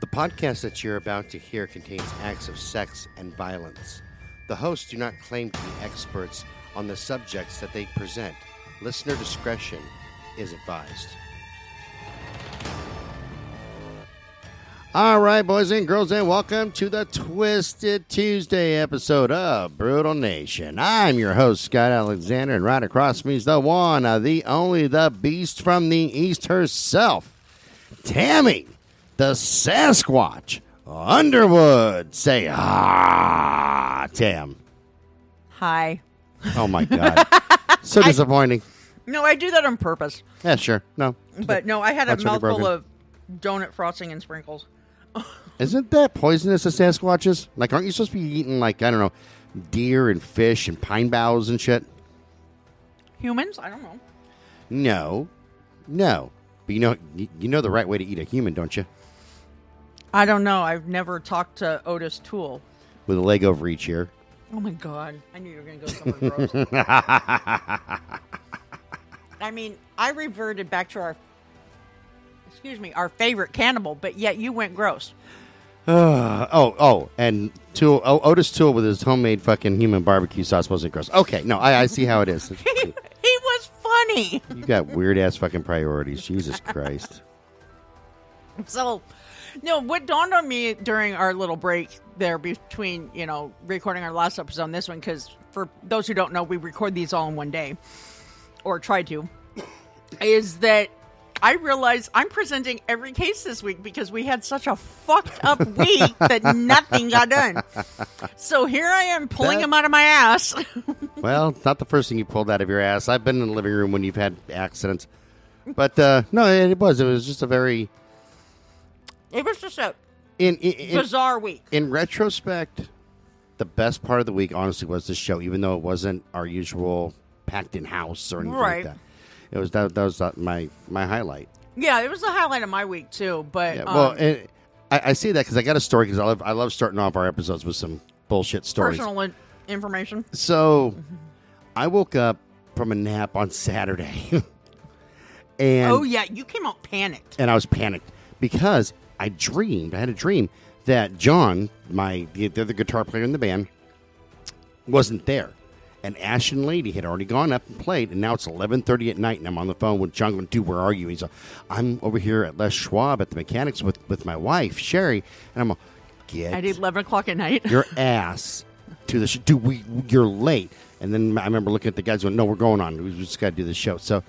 The podcast that you're about to hear contains acts of sex and violence. The hosts do not claim to be experts on the subjects that they present. Listener discretion is advised. All right, boys and girls, and welcome to the Twisted Tuesday episode of Brutal Nation. I'm your host, Scott Alexander, and right across me is the one, uh, the only, the beast from the east herself, Tammy, the Sasquatch, Underwood. Say, ah, Tam. Hi. Oh, my God. so disappointing. No, I do that on purpose. Yeah, sure. No. But no, I had a That's already mouthful broken. of donut frosting and sprinkles. Isn't that poisonous to Sasquatches? Like, aren't you supposed to be eating, like, I don't know, deer and fish and pine boughs and shit? Humans? I don't know. No, no. But you know, you know the right way to eat a human, don't you? I don't know. I've never talked to Otis Toole. With a leg over each ear. Oh my god. I knew you were going to go somewhere gross. I mean, I reverted back to our excuse me, our favorite cannibal, but yet you went gross. Uh, oh, oh, and Toole, oh, Otis Toole with his homemade fucking human barbecue sauce wasn't gross. Okay, no, I, I see how it is. he was funny. you got weird ass fucking priorities. Jesus Christ. So, no, what dawned on me during our little break there between, you know, recording our last episode and this one, because for those who don't know, we record these all in one day, or try to, is that I realize I'm presenting every case this week because we had such a fucked up week that nothing got done. So here I am pulling That- them out of my ass. Well, not the first thing you pulled out of your ass. I've been in the living room when you've had accidents. But uh, no, it was. It was just a very it was just a in in, in, bizarre week. in retrospect, the best part of the week, honestly, was the show. Even though it wasn't our usual packed in house or anything Right. like that, it was that, that was uh, my my highlight. Yeah, it was the highlight of my week too. But Yeah, um, well, and I, I see that because I got a story because I love I love starting off our episodes with some bullshit stories. personal in- information. So, I woke up from a nap on Saturday, and oh yeah, you came out panicked. and I was panicked because I dreamed. I had a dream that John, my the, the other guitar player in the band, wasn't there, and Ash and Lady had already gone up and played, and now it's eleven thirty at night, and I'm on the phone with John. Going, dude, where are you? He's like, I'm over here at Les Schwab at the mechanics with with my wife Sherry, and I'm like, get At eleven o'clock at night. your ass to the show. Dude, we you're late. And then I remember looking at the guys going, "No, we're going on. We just got to do the show." So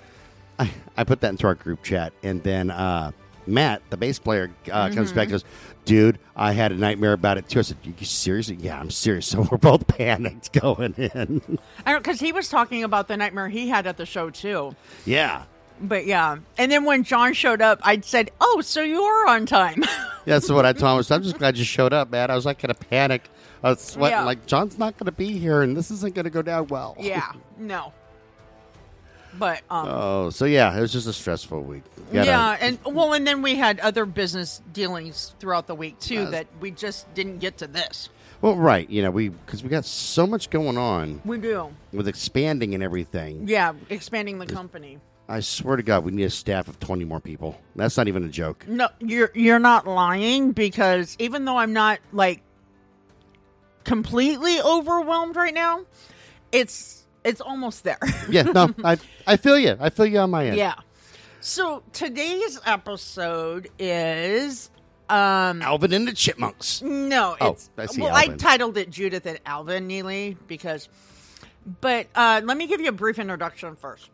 I, I put that into our group chat, and then uh, Matt, the bass player, uh, comes back and goes, "Dude, I had a nightmare about it too." I said, "You seriously?" Yeah, I'm serious. So we're both panicked going in. I don't because he was talking about the nightmare he had at the show too. yeah. But yeah, and then when John showed up, I said, "Oh, so you are on time." That's what I told him. I'm just glad you showed up, man. I was like kind of panic. I was sweating, Yeah. like John's not going to be here, and this isn't going to go down well. yeah, no. But um, Oh, so yeah, it was just a stressful week. Gotta- yeah, and well, and then we had other business dealings throughout the week too Uh, that we just didn't get to this. Well, right. You know, we because we got so much going on We do, with expanding and everything. yeah, expanding the company. I swear to God, we need a staff of twenty more people. That's not even a joke. No, you're you're not lying because even though I'm not like completely overwhelmed right now, it's it's almost there. Yeah, no, I I feel you. I feel you on my end. yeah. So today's episode is um Alvin and the Chipmunks. no, Oh, it's I see well I titled it Judith and Alvin Neelley because but uh let me give you a brief introduction first.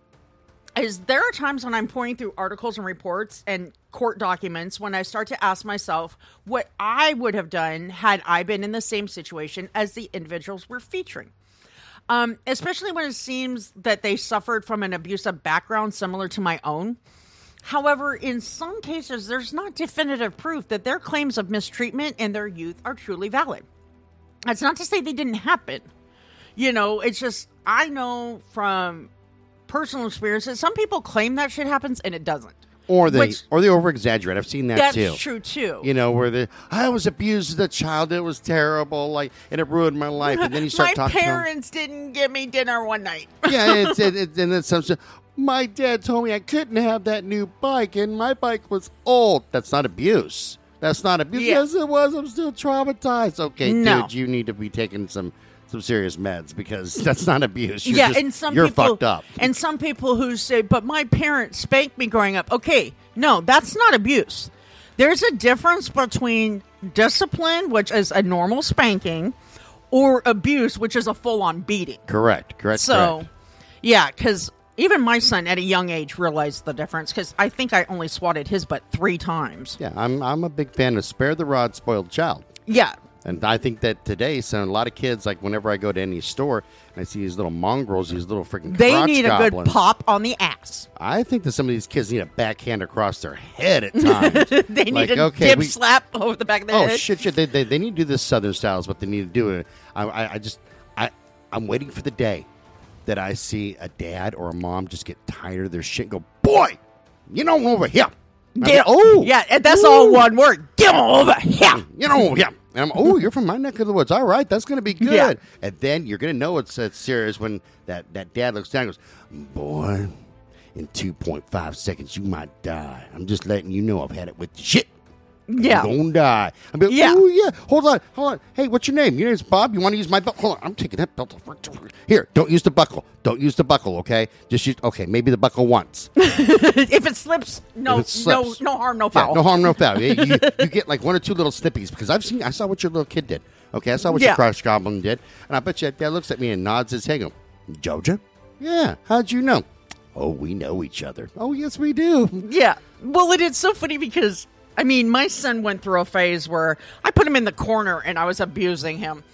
is there are times when I'm pouring through articles and reports and court documents when I start to ask myself what I would have done had I been in the same situation as the individuals we're featuring. Um, especially when it seems that they suffered from an abusive background similar to my own. However, in some cases, there's not definitive proof that their claims of mistreatment in their youth are truly valid. That's not to say they didn't happen. You know, it's just, I know from personal experience that some people claim that shit happens and it doesn't. Or they Which- or they over exaggerate. I've seen that That's too. That's true too. You know, where the I was abused as a child, it was terrible, like and it ruined my life. And then you start my talking. 'em. parents didn't give me dinner one night. yeah, it's, it, it, and then some. My dad told me I couldn't have that new bike, and my bike was old. That's not abuse. That's not abuse. Yeah. Yes, it was. I'm still traumatized. Okay, No. dude, you need to be taking some some serious meds because that's not abuse. You're yeah, just- and some you're people fucked up. and some people who say, "But my parents spanked me growing up." Okay, no, that's not abuse. There's a difference between discipline, which is a normal spanking, or abuse, which is a full-on beating. Correct. Correct. So, correct. yeah, because even my son at a young age realized the difference. Because I think I only swatted his butt three times. Yeah, I'm I'm a big fan of spare the rod, spoil the child. Yeah, And I think that today, so a lot of kids, like whenever I go to any store and I see these little mongrels, these little freaking they need a goblins, good pop on the ass. I think that some of these kids need a backhand across their head at times. They need Like, a okay, dip we- slap over the back of the oh head. shit, shit! They, they, they need to do this Southern style is what they need to do. I, I, I just I I'm waiting for the day that I see a dad or a mom just get tired of their shit. and Go, boy, you know over here. I mean, Get, oh yeah, and that's Ooh. all one word. Get over here. you know, yeah. And I'm, oh, you're from my neck of the woods. All right, that's going to be good. Yeah. And then you're going to know it's, it's serious when that, that dad looks down and goes, boy, in 2.5 seconds, you might die. I'm just letting you know I've had it with the shit. Yeah. To die. I'm like, Yeah. oh, yeah. Hold on. Hold on. Hey, what's your name? Your name's Bob. You want to use my belt? Hold on. I'm taking that belt. off. Here, don't use the buckle. Don't use the buckle, okay? Just use, okay, maybe the buckle once. if it slips, no, it slips. no, no harm, no Yeah, foul. no harm, no foul. you, you, you get like one or two little snippies because I've seen, I saw what your little kid did. Okay, I saw what Yeah. your crush goblin did, and I bet you that dad looks at me and nods his head. and Go, Georgia? Yeah. How'd you know? Oh, we know each other. Oh, yes, we do. Yeah. Well, it is so funny because I mean, my son went through a phase where I put him in the corner and I was abusing him.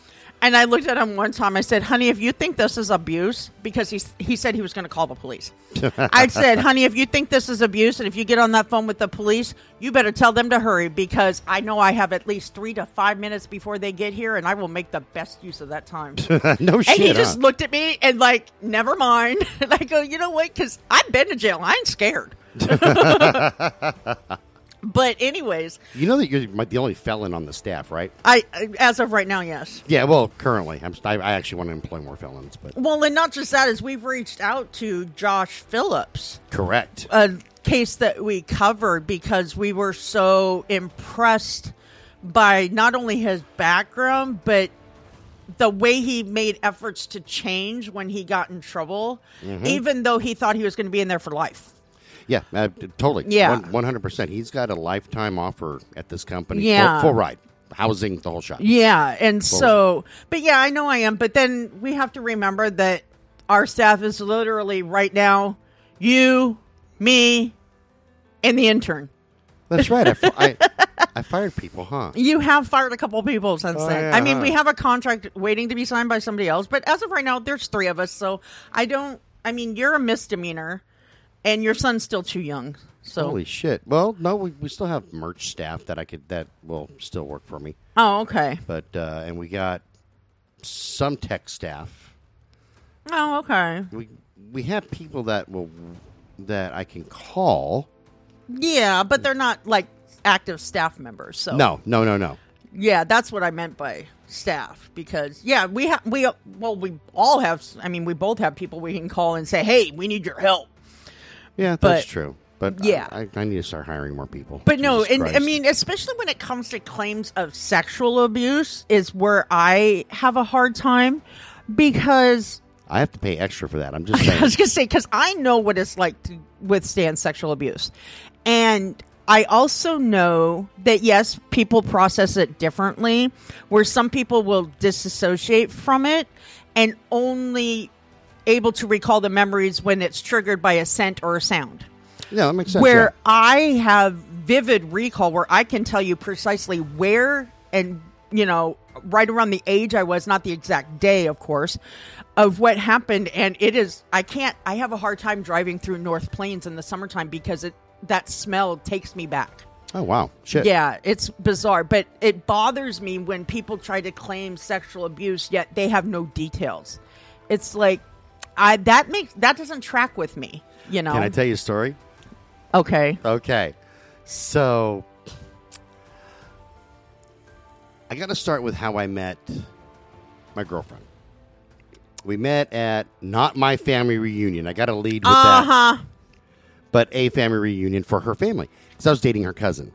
And I looked at him one time. I said, "Honey, if you think this is abuse, because he he said he was going to call the police." I said, "Honey, if you think this is abuse, and if you get on that phone with the police, you better tell them to hurry because I know I have at least three to five minutes before they get here, and I will make the best use of that time." no shit. And he huh? just looked at me and like, never mind. And I go, you know what? Because I've been to jail. I ain't scared. but anyways, You know that you're the only felon on the staff, right? I as of right now, yes. Yeah, well, currently. I'm, I, I actually want to employ more felons, but Well, and not just that is we've reached out to Josh Phillips, correct. a case that we covered because we were so impressed by not only his background but the way he made efforts to change when he got in trouble, mm-hmm. even though he thought he was going to be in there for life. Yeah, uh, totally. Yeah. One hundred percent. He's got a lifetime offer at this company. Yeah. full, full ride, housing, the whole shot. Yeah, and so, but yeah, I know I am. But then we have to remember that our staff is literally right now you, me, and the intern. That's right. I, fi- I, I fired people, huh? You have fired a couple people since Oh, then. yeah, I mean, huh. we have a contract waiting to be signed by somebody else, but as of right now, there's three of us. So I don't. I mean, you're a misdemeanor, and your son's still too young. So Holy shit. Well, no, we, we still have merch staff that I could that will still work for me. oh, okay. But uh, and we got some tech staff. Oh, okay. We we have people that will that I can call. Yeah, but they're not like active staff members. So No, no, no, no. Yeah, that's what I meant by staff because yeah, we have we well we all have I mean we both have people we can call and say, "Hey, we need your help." Yeah, that's But- true. But yeah. I, I, need to start hiring more people. But no, Jesus and I mean especially when it comes to claims of sexual abuse is where I have a hard time because I have to pay extra for that. I'm just saying. I was going to say because I know what it's like to withstand sexual abuse, and I also know that yes, people process it differently. Where some people will disassociate from it and only able to recall the memories when it's triggered by a scent or a sound. yeah, that makes sense. Where yeah. I have vivid recall, where I can tell you precisely where and you know right around the age I was, not the exact day, of course, of what happened, and it is I can't. I have a hard time driving through North Plains in the summertime because it that smell takes me back. Oh wow, shit. Yeah, it's bizarre, but it bothers me when people try to claim sexual abuse yet they have no details. It's like I that makes that doesn't track with me, you know. Can I tell you a story? okay. Okay, so I got to start with how I met my girlfriend. We met at not my family reunion. I got to lead with that. Uh-huh. but a family reunion for her family because I was dating her cousin.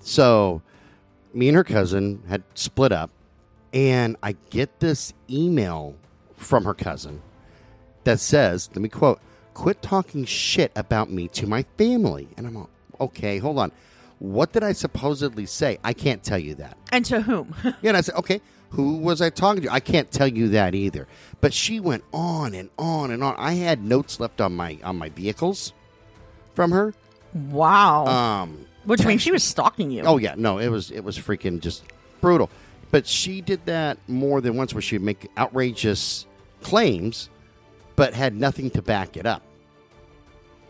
So me and her cousin had split up, and I get this email from her cousin that says, let me quote, quit talking shit about me to my family. And I'm all, okay, hold on. What did I supposedly say? I can't tell you that. And to whom? Yeah, and I said, okay, who was I talking to? I can't tell you that either. But she went on and on and on. I had notes left on my on my vehicles from her. wow. Um, Which means she was stalking you. oh yeah, no, it was it was freaking just brutal. But she did that more than once, where she would make outrageous claims, but had nothing to back it up.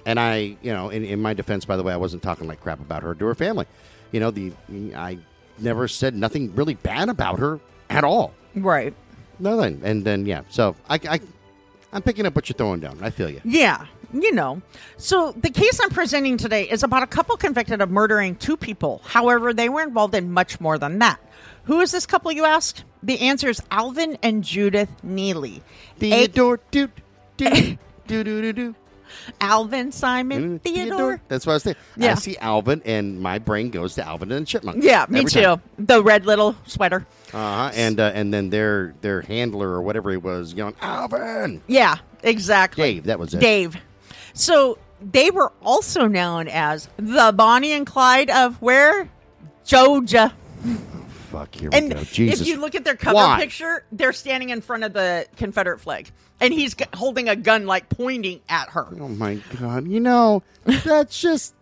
And I, you know, in, in my defense, by the way, I wasn't talking like crap about her to her family. You know, the I never said nothing really bad about her at all. Right. Nothing. And then yeah, so I, I I'm picking up what you're throwing down. I feel you. Yeah, you know. So the case I'm presenting today is about a couple convicted of murdering two people. However, they were involved in much more than that. Who is this couple, you ask? The answer is Alvin and Judith Neelley. Theodore, do do do do do do. Alvin, Simon, Theodore. That's what I was thinking. I see Alvin, and my brain goes to Alvin and the Chipmunk. Yeah, me too. time. The red little sweater. Uh-huh. And uh, and then their their handler or whatever he was yelling, Alvin, Yeah, exactly. Dave. That was it. Dave. So they were also known as the Bonnie and Clyde of where? Georgia. Fuck. Here we And go. Jesus. if you look at their cover Why? picture, they're standing in front of the Confederate flag, and he's holding a gun, like pointing at her. Oh my god! You know that's just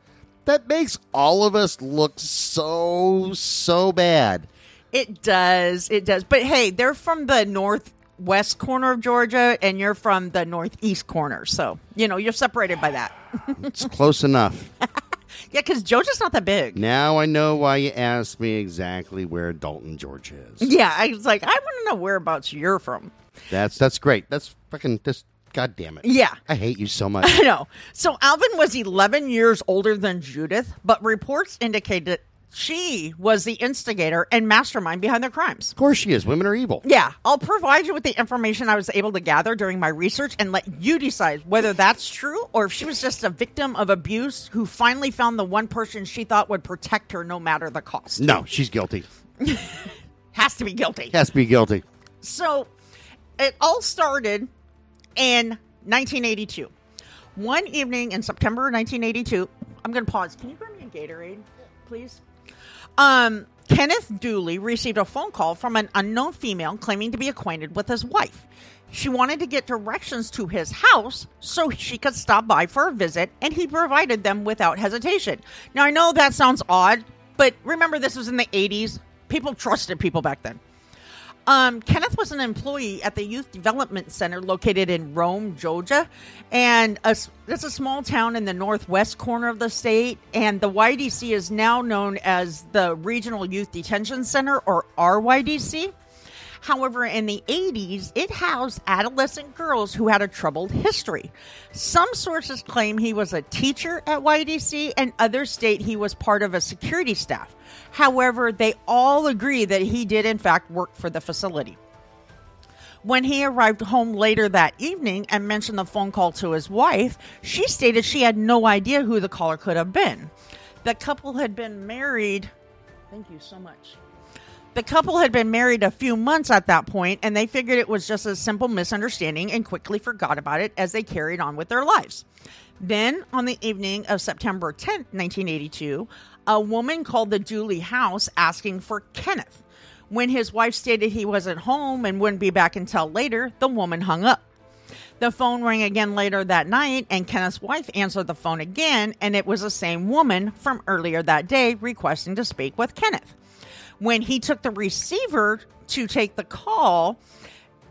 that makes all of us look so so bad. It does, it does. But hey, they're from the northwest corner of Georgia, and you're from the northeast corner, so you know you're separated by that. It's close enough. Yeah, because Georgia's not that big. Now I know why you asked me exactly where Dalton, Georgia is. Yeah, I was like, I want to know whereabouts you're from. That's that's great. That's fucking just god damn it. Yeah. I hate you so much. I know. So Alvin was 11 years older than Judith, but reports indicate that she was the instigator and mastermind behind their crimes. of course she is. Women are evil. Yeah, I'll provide you with the information I was able to gather during my research and let you decide whether that's true or if she was just a victim of abuse who finally found the one person she thought would protect her no matter the cost. No, she's guilty. Has to be guilty. Has to be guilty. So it all started in 1982. One evening in September 1982, I'm going to pause. Can you grab me a Gatorade, please? Um, Kenneth Dooley received a phone call from an unknown female claiming to be acquainted with his wife. She wanted to get directions to his house so she could stop by for a visit, and he provided them without hesitation. Now, I know that sounds odd, but remember, this was in the 80s. People trusted people back then. Um, Kenneth was an employee at the Youth Development Center located in Rome, Georgia, and a, it's a small town in the northwest corner of the state. And the YDC is now known as the Regional Youth Detention Center, or RYDC. However, in the 80s, it housed adolescent girls who had a troubled history. Some sources claim he was a teacher at YDC, and others state he was part of a security staff. However, they all agree that he did, in fact, work for the facility. When he arrived home later that evening and mentioned the phone call to his wife, she stated she had no idea who the caller could have been. The couple had been married. Thank you so much. The couple had been married a few months at that point, and they figured it was just a simple misunderstanding and quickly forgot about it as they carried on with their lives. Then, on the evening of September 10th, 1982, a woman called the Dooley house asking for Kenneth. When his wife stated he wasn't home and wouldn't be back until later, the woman hung up. The phone rang again later that night, and Kenneth's wife answered the phone again, and it was the same woman from earlier that day requesting to speak with Kenneth. When he took the receiver to take the call,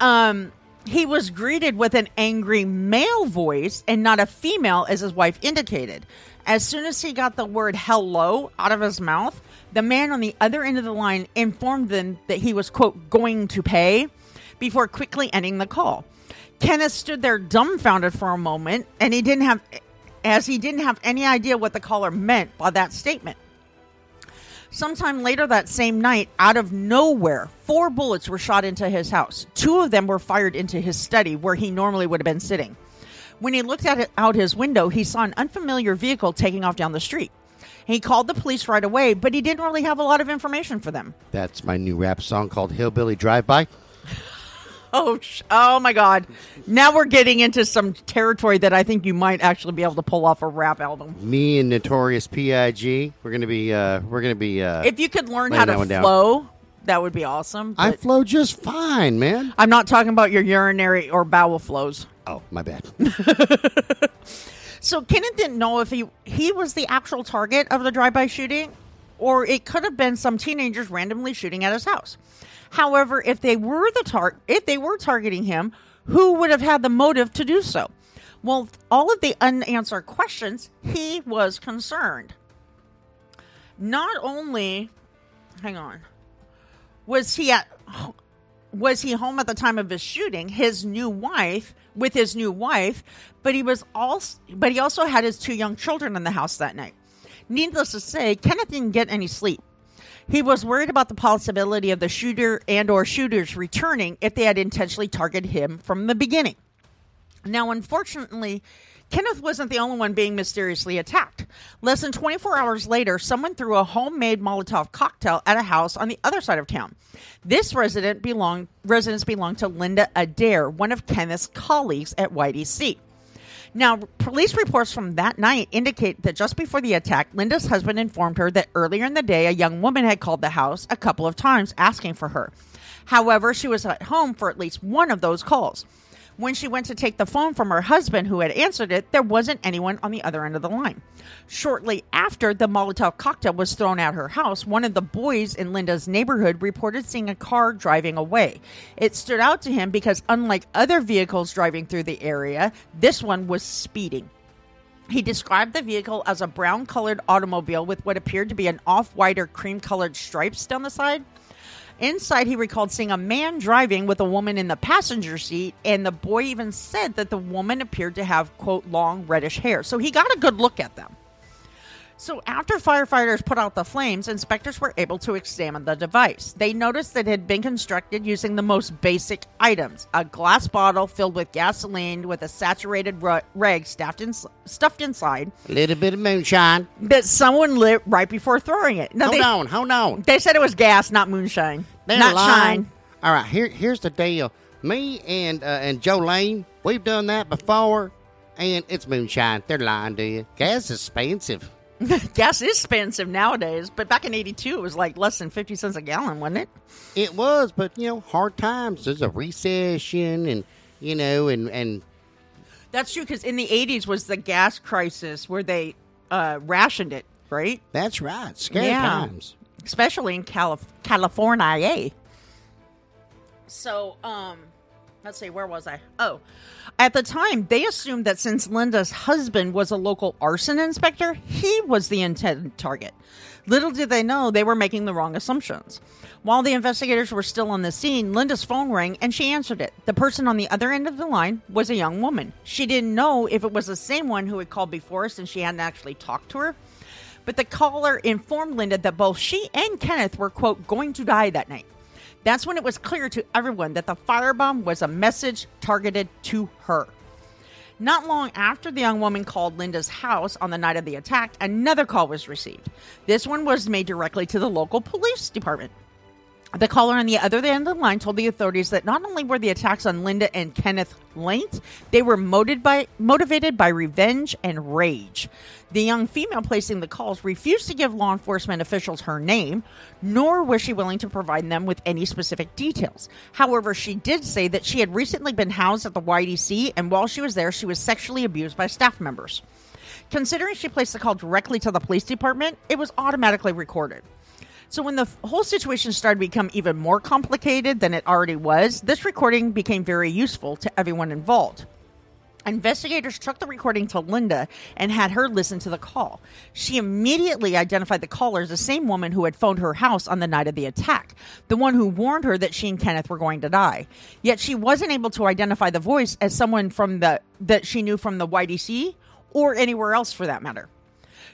um, he was greeted with an angry male voice and not a female, as his wife indicated. As soon as he got the word hello out of his mouth, the man on the other end of the line informed them that he was, quote, going to pay before quickly ending the call. Kenneth stood there dumbfounded for a moment, and he didn't have, as he didn't have any idea what the caller meant by that statement. Sometime later that same night, out of nowhere, four bullets were shot into his house. Two of them were fired into his study, where he normally would have been sitting. When he looked it out his window, he saw an unfamiliar vehicle taking off down the street. He called the police right away, but he didn't really have a lot of information for them. That's my new rap song called Hillbilly Drive By. Oh, oh my God! Now we're getting into some territory that I think you might actually be able to pull off a rap album. Me and Notorious P.I.G. We're gonna be. Uh, we're gonna be. Uh, If you could learn how that to down. flow, that would be awesome. I flow just fine, man. I'm not talking about your urinary or bowel flows. Oh, my bad. So Kenneth didn't know if he he was the actual target of the drive-by shooting, or it could have been some teenagers randomly shooting at his house. However, if they were the tar- if they were targeting him, who would have had the motive to do so? Well, all of the unanswered questions, he was concerned. Not only, hang on, was he at was he home at the time of his shooting his new wife with his new wife but he was also but he also had his two young children in the house that night needless to say kenneth didn't get any sleep he was worried about the possibility of the shooter and or shooters returning if they had intentionally targeted him from the beginning now, unfortunately, Kenneth wasn't the only one being mysteriously attacked. Less than 24 hours later, someone threw a homemade Molotov cocktail at a house on the other side of town. This resident belonged residence belonged to Linda Adair, one of Kenneth's colleagues at YDC. Now, police reports from that night indicate that just before the attack, Linda's husband informed her that earlier in the day, a young woman had called the house a couple of times asking for her. However, she was at home for at least one of those calls. When she went to take the phone from her husband, who had answered it, there wasn't anyone on the other end of the line. Shortly after the Molotov cocktail was thrown at her house, one of the boys in Linda's neighborhood reported seeing a car driving away. It stood out to him because, unlike other vehicles driving through the area, this one was speeding. He described the vehicle as a brown colored automobile with what appeared to be an off white or cream colored stripes down the side. Inside, he recalled seeing a man driving with a woman in the passenger seat, and the boy even said that the woman appeared to have, quote, long reddish hair. So he got a good look at them. So, after firefighters put out the flames, inspectors were able to examine the device. They noticed that it had been constructed using the most basic items a glass bottle filled with gasoline with a saturated rag stuffed, in- stuffed inside A little bit of moonshine. that someone lit right before throwing it. Now, Hold they, on, hold on. they said it was gas, not moonshine. They're not lying. shine. All right, here, here's the deal. Me and uh, and Jolene, we've done that before, and it's moonshine. They're lying to you. Gas is expensive. Gas is expensive nowadays, but back in 82, it was like less than 50 cents a gallon, wasn't it? It was, but you know, hard times. There's a recession, and you know, and and That's true, because in the 80s was the gas crisis where they uh, rationed it, right? that's right. Scary Yeah. times. Especially in Calif- California. So, um, let's see, where was I? Oh, at the time, they assumed that since Linda's husband was a local arson inspector, he was the intended target. Little did they know they were making the wrong assumptions. While the investigators were still on the scene, Linda's phone rang and she answered it. The person on the other end of the line was a young woman. She didn't know if it was the same one who had called before since she hadn't actually talked to her. But the caller informed Linda that both she and Kenneth were, quote, going to die that night. That's when it was clear to everyone that the firebomb was a message targeted to her. Not long after the young woman called Linda's house on the night of the attack, another call was received. This one was made directly to the local police department. The caller on the other end of the line told the authorities that not only were the attacks on Linda and Kenneth linked, they were motivated by, motivated by revenge and rage. The young female placing the calls refused to give law enforcement officials her name, nor was she willing to provide them with any specific details. However, she did say that she had recently been housed at the YDC, and while she was there, she was sexually abused by staff members. Considering she placed the call directly to the police department, it was automatically recorded. So when the whole situation started to become even more complicated than it already was, this recording became very useful to everyone involved. Investigators took the recording to Linda and had her listen to the call. She immediately identified the caller as the same woman who had phoned her house on the night of the attack, the one who warned her that she and Kenneth were going to die. Yet she wasn't able to identify the voice as someone from the that she knew from the YDC or anywhere else for that matter.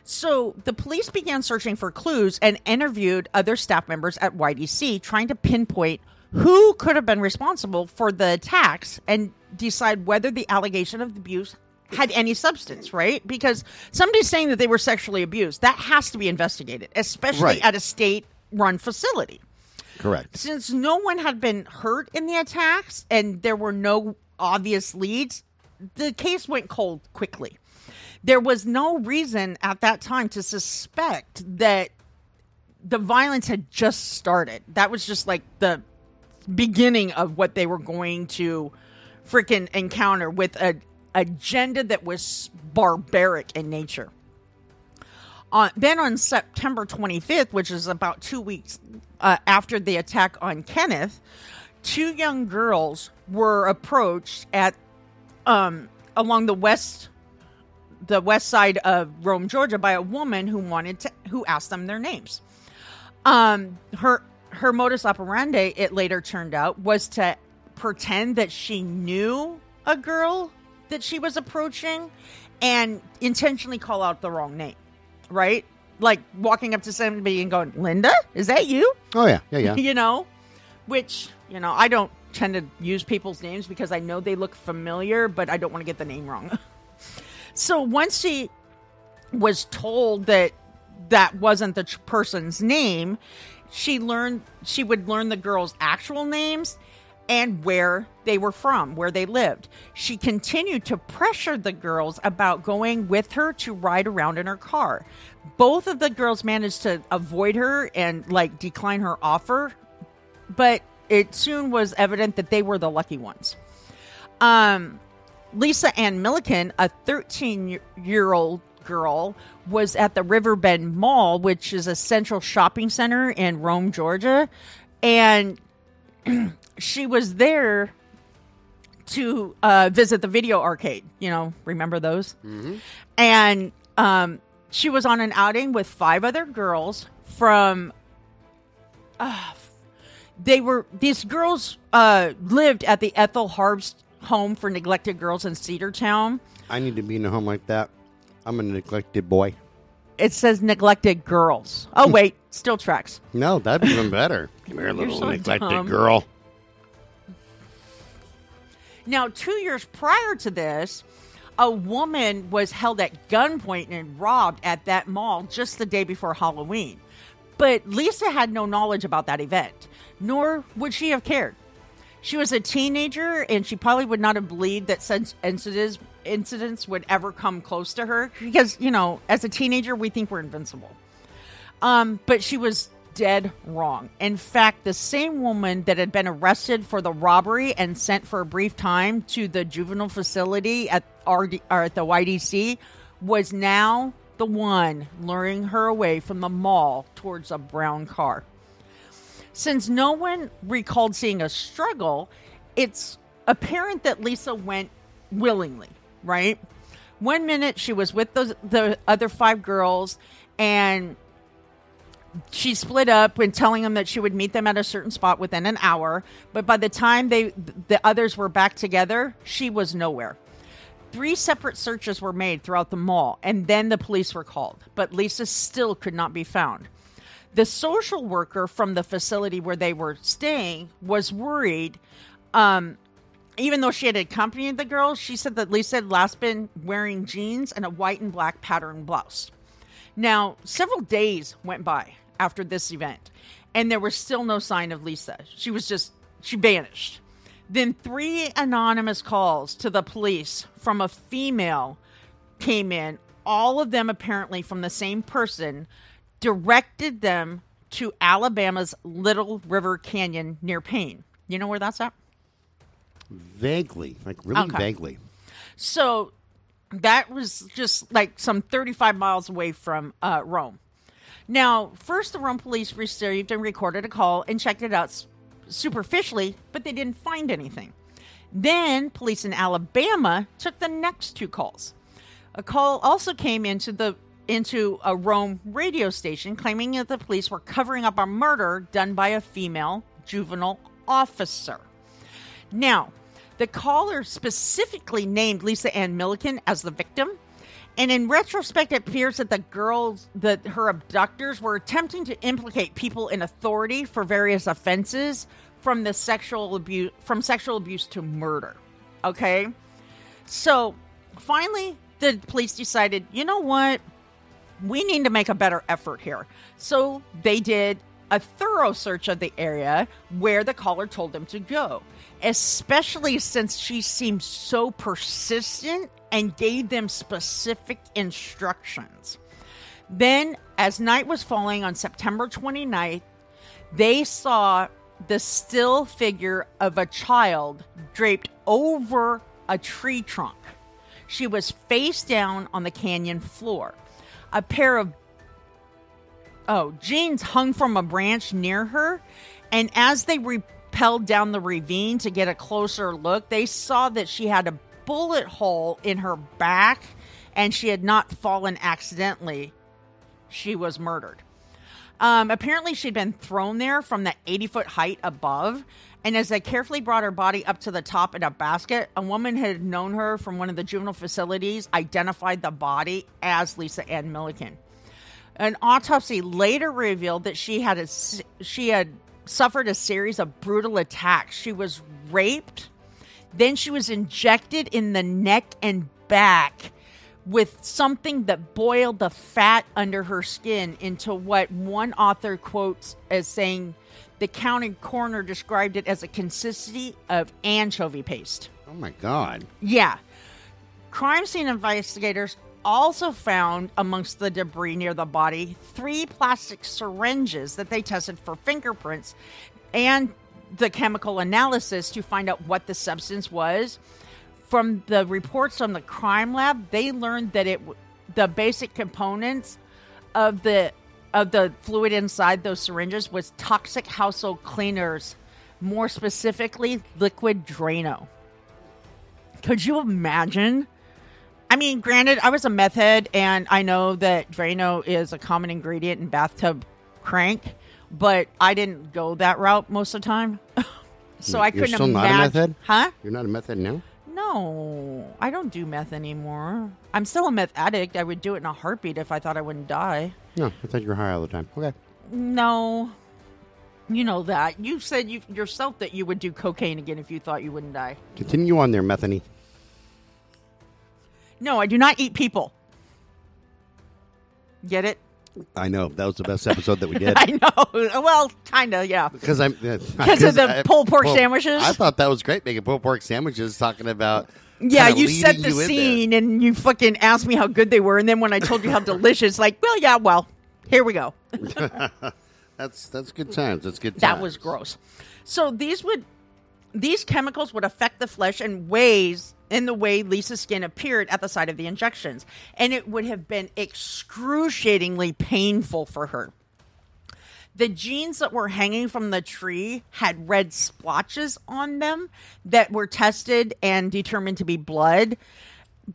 So the police began searching for clues and interviewed other staff members at YDC, trying to pinpoint who could have been responsible for the attacks and decide whether the allegation of abuse had any substance, right? Because somebody's saying that they were sexually abused. That has to be investigated, especially Right. at a state run facility. Correct. Since no one had been hurt in the attacks and there were no obvious leads, the case went cold quickly. There was no reason at that time to suspect that the violence had just started. That was just like the beginning of what they were going to freaking encounter with a agenda that was barbaric in nature. Uh, then on September 25th, which is about two weeks uh, after the attack on Kenneth, two young girls were approached at um, along the west the west side of Rome, Georgia, by a woman who wanted to who asked them their names. Um, her her modus operandi, it later turned out, was to pretend that she knew a girl that she was approaching and intentionally call out the wrong name. Right? Like walking up to somebody and going, Linda, is that you? Oh yeah, yeah, yeah. you know, which, you know, I don't tend to use people's names because I know they look familiar, but I don't want to get the name wrong. so once she was told that that wasn't the person's name, she learned she would learn the girls' actual names and where they were from, where they lived. She continued to pressure the girls about going with her to ride around in her car. Both of the girls managed to avoid her and like decline her offer, but it soon was evident that they were the lucky ones. Um, Lisa Ann Millican, a 13 year old girl, was at the Riverbend Mall, which is a central shopping center in Rome, Georgia. And she was there to uh, visit the video arcade. You know, remember those? And um, she was on an outing with five other girls from. Uh, they were these girls uh, lived at the Ethel Harpst home for neglected girls in Cedartown. I need to be in a home like that. I'm a neglected boy. It says neglected girls. Oh wait, still tracks. No, that'd be even better. Come here, little so neglected dumb. girl. Now, two years prior to this, a woman was held at gunpoint and robbed at that mall just the day before Halloween. But Lisa had no knowledge about that event, nor would she have cared. She was a teenager and she probably would not have believed that such incidents incidents would ever come close to her because, you know, as a teenager we think we're invincible. Um, but she was dead wrong. In fact, the same woman that had been arrested for the robbery and sent for a brief time to the juvenile facility at RD, or at the YDC was now the one luring her away from the mall towards a brown car. Since no one recalled seeing a struggle, it's apparent that Lisa went willingly, right? One minute she was with those, the other five girls and she split up when telling them that she would meet them at a certain spot within an hour but by the time they the others were back together she was nowhere three separate searches were made throughout the mall and then the police were called but lisa still could not be found the social worker from the facility where they were staying was worried um, even though she had accompanied the girls she said that lisa had last been wearing jeans and a white and black pattern blouse now, several days went by after this event, and there was still no sign of Lisa. She was just, she vanished. Then three anonymous calls to the police from a female came in, all of them apparently from the same person, directed them to Alabama's Little River Canyon near Payne. You know where that's at? Vaguely, like really Okay. vaguely. So that was just like some 35 miles away from uh, Rome. Now, first, the Rome police received and recorded a call and checked it out superficially, but they didn't find anything. Then, police in Alabama took the next two calls. A call also came into the into a Rome radio station claiming that the police were covering up a murder done by a female juvenile officer. Now, the caller specifically named Lisa Ann Millican as the victim. And in retrospect, it appears that the girls, that her abductors were attempting to implicate people in authority for various offenses from the sexual abuse, from sexual abuse to murder. Okay. So finally, the police decided, you know what? We need to make a better effort here. So they did a thorough search of the area where the caller told them to go, especially since she seemed so persistent and gave them specific instructions. Then, as night was falling on September 29th, they saw the still figure of a child draped over a tree trunk. She was face down on the canyon floor. A pair of oh jeans hung from a branch near her, and as they repelled down the ravine to get a closer look, they saw that she had a bullet hole in her back, and she had not fallen accidentally. She was murdered. Um, apparently, she'd been thrown there from the 80 foot height above. And as they carefully brought her body up to the top in a basket, a woman who had known her from one of the juvenile facilities identified the body as Lisa Ann Millican. An autopsy later revealed that she had a, she had suffered a series of brutal attacks. She was raped, then she was injected in the neck and back with something that boiled the fat under her skin into what one author quotes as saying the county coroner described it as a consistency of anchovy paste. Oh my God. Yeah. Crime scene investigators also found amongst the debris near the body three plastic syringes that they tested for fingerprints and the chemical analysis to find out what the substance was from the reports from the crime lab, they learned that it the basic components of the of the fluid inside those syringes was toxic household cleaners, more specifically liquid Drano. Could you imagine? I mean, granted, I was a meth head, and I know that Drano is a common ingredient in bathtub crank, but I didn't go that route most of the time. so I You're couldn't still imagine. not a meth head? Huh? You're not a method now? No, I don't do meth anymore. I'm still a meth addict. I would do it in a heartbeat if I thought I wouldn't die. No, I thought you were high all the time. Okay. No. You know that. You said you, yourself that you would do cocaine again if you thought you wouldn't die. Continue on there, Methany. No, I do not eat people. Get it? I know. That was the best episode that we did. I know. Well, kind of, yeah. Because I'm Because of the pulled pork sandwiches? I thought that was great making pulled pork sandwiches, talking about Yeah, you set the you scene and you fucking asked me how good they were. And then when I told you how delicious, like, well, yeah, well, here we go. That's that's good times. That's good. Times. That was gross. So these would these chemicals would affect the flesh in ways in the way Lisa's skin appeared at the site of the injections, and it would have been excruciatingly painful for her. The jeans that were hanging from the tree had red splotches on them that were tested and determined to be blood,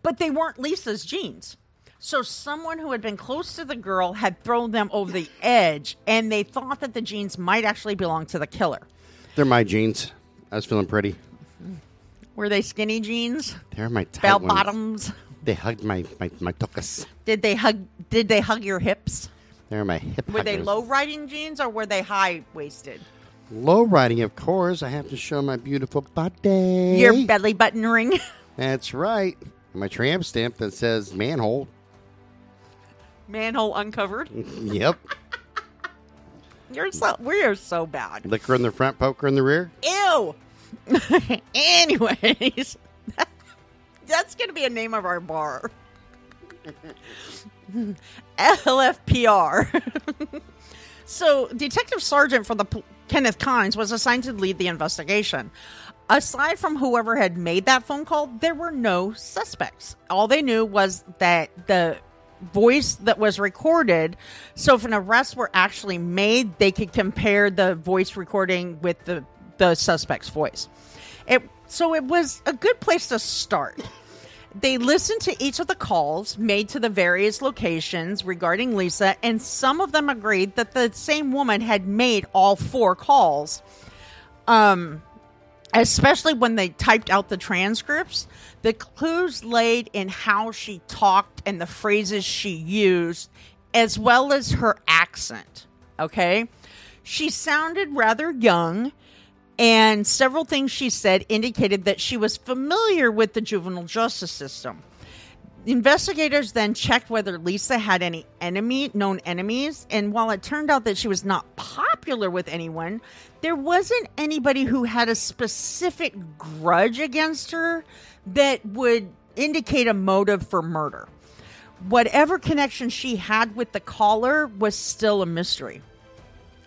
but they weren't Lisa's jeans. So someone who had been close to the girl had thrown them over the edge, and they thought that the jeans might actually belong to the killer. They're my jeans. I was feeling pretty. Were they skinny jeans, They're my tight bell ones. bottoms? They hugged my my my tuckus. Did they hug? Did they hug your hips? They're my hip. Were they low riding jeans or were they high waisted? Low riding, of course. I have to show my beautiful body. Your belly button ring. That's right. My tramp stamp that says manhole. Manhole uncovered. Yep. You're so we're so bad. Liquor in the front, poker in the rear. Ew. Anyways, that's going to be a name of our bar. LFPR. so, Detective Sergeant for the P- Kenneth Kynes was assigned to lead the investigation. Aside from whoever had made that phone call, there were no suspects. All they knew was that the voice that was recorded. So if an arrest were actually made, they could compare the voice recording with the the suspect's voice. It so it was a good place to start. They listened to each of the calls made to the various locations regarding Lisa, and some of them agreed that the same woman had made all four calls. Um, especially when they typed out the transcripts, the clues laid in how she talked and the phrases she used, as well as her accent. Okay. She sounded rather young, and several things she said indicated that she was familiar with the juvenile justice system. Investigators then checked whether Lisa had any enemy known enemies, and while it turned out that she was not popular with anyone, there wasn't anybody who had a specific grudge against her that would indicate a motive for murder. Whatever connection she had with the caller was still a mystery.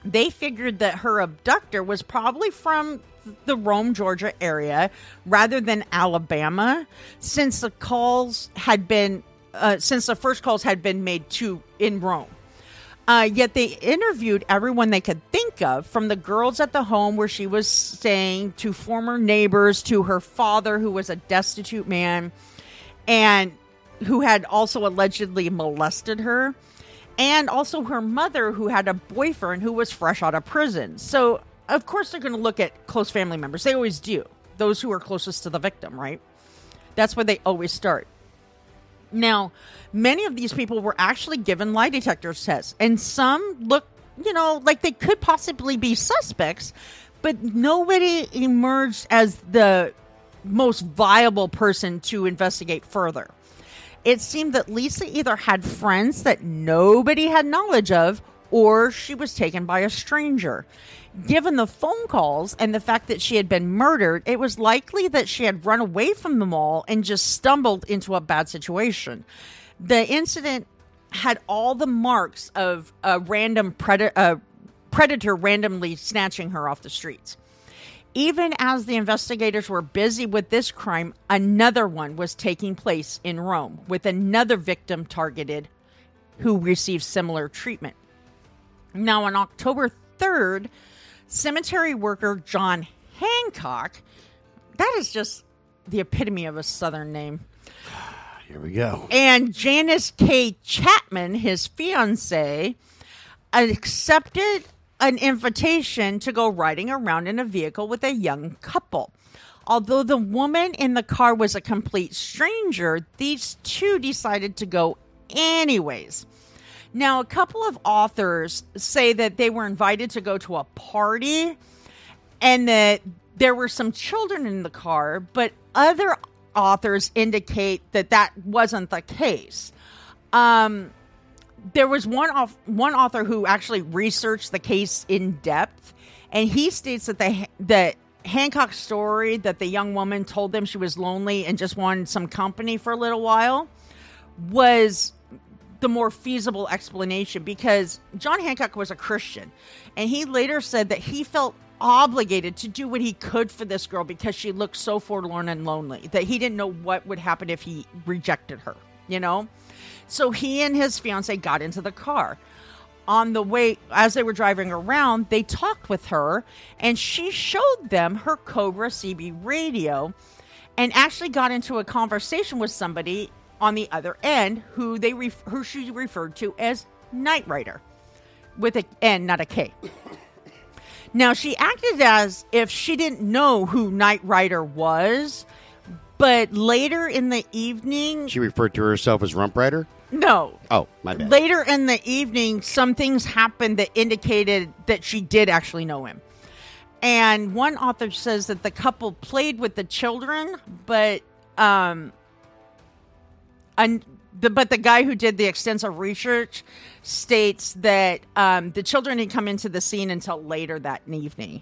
They figured that her abductor was probably from the Rome, Georgia area rather than Alabama, since the calls had been uh, since the first calls had been made to in Rome. Uh, yet they interviewed everyone they could think of, from the girls at the home where she was staying, to former neighbors, to her father, who was a destitute man, and who had also allegedly molested her, and also her mother, who had a boyfriend who was fresh out of prison. So of course they're going to look at close family members. They always do. Those who are closest to the victim, right? That's where they always start. Now, many of these people were actually given lie detector tests, and some look, you know, like they could possibly be suspects, but nobody emerged as the most viable person to investigate further. It seemed that Lisa either had friends that nobody had knowledge of, or she was taken by a stranger. Given the phone calls and the fact that she had been murdered, it was likely that she had run away from the mall and just stumbled into a bad situation. The incident had all the marks of a random uh, predator randomly snatching her off the streets. Even as the investigators were busy with this crime, another one was taking place in Rome with another victim targeted who received similar treatment. Now, on October 3rd, cemetery worker John Hancock. That is just the epitome of a Southern name. Here we go. And Janice K. Chapman, his fiance, accepted an invitation to go riding around in a vehicle with a young couple. Although the woman in the car was a complete stranger, these two decided to go anyways. Now, a couple of authors say that they were invited to go to a party and that there were some children in the car, but other authors indicate that that wasn't the case. Um, there was one off, one author who actually researched the case in depth, and he states that the that Hancock's story that the young woman told them she was lonely and just wanted some company for a little while was the more feasible explanation because John Hancock was a Christian and he later said that he felt obligated to do what he could for this girl because she looked so forlorn and lonely that he didn't know what would happen if he rejected her, you know? So he and his fiance got into the car. On the way, as they were driving around, they talked with her and she showed them her Cobra CB radio and actually got into a conversation with somebody on the other end who they who she referred to as Night Rider with a N, not a K. Now she acted as if she didn't know who Night Rider was, but later in the evening, She referred to herself as Rump Rider. No. Oh, my bad. Later in the evening, some things happened that indicated that she did actually know him. And one author says that the couple played with the children, but um, and the, but the guy who did the extensive research states that um, the children didn't come into the scene until later that evening.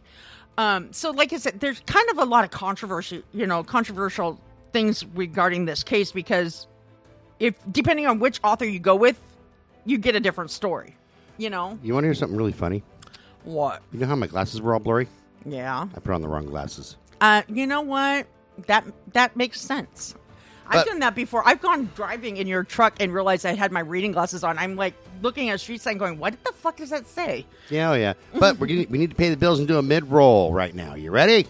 Um, so, like I said, there's kind of a lot of controversy, you know, controversial things regarding this case because if depending on which author you go with, you get a different story. You know You want to hear something really funny? what? You know how my glasses were all blurry? Yeah. I put on the wrong glasses. Uh, you know what? That that makes sense. I've done that before. I've gone driving in your truck and realized I had my reading glasses on. I'm like looking at a street sign, going, "What the fuck does that say?" Yeah, oh yeah. But we need to pay the bills and do a mid roll right now. You ready?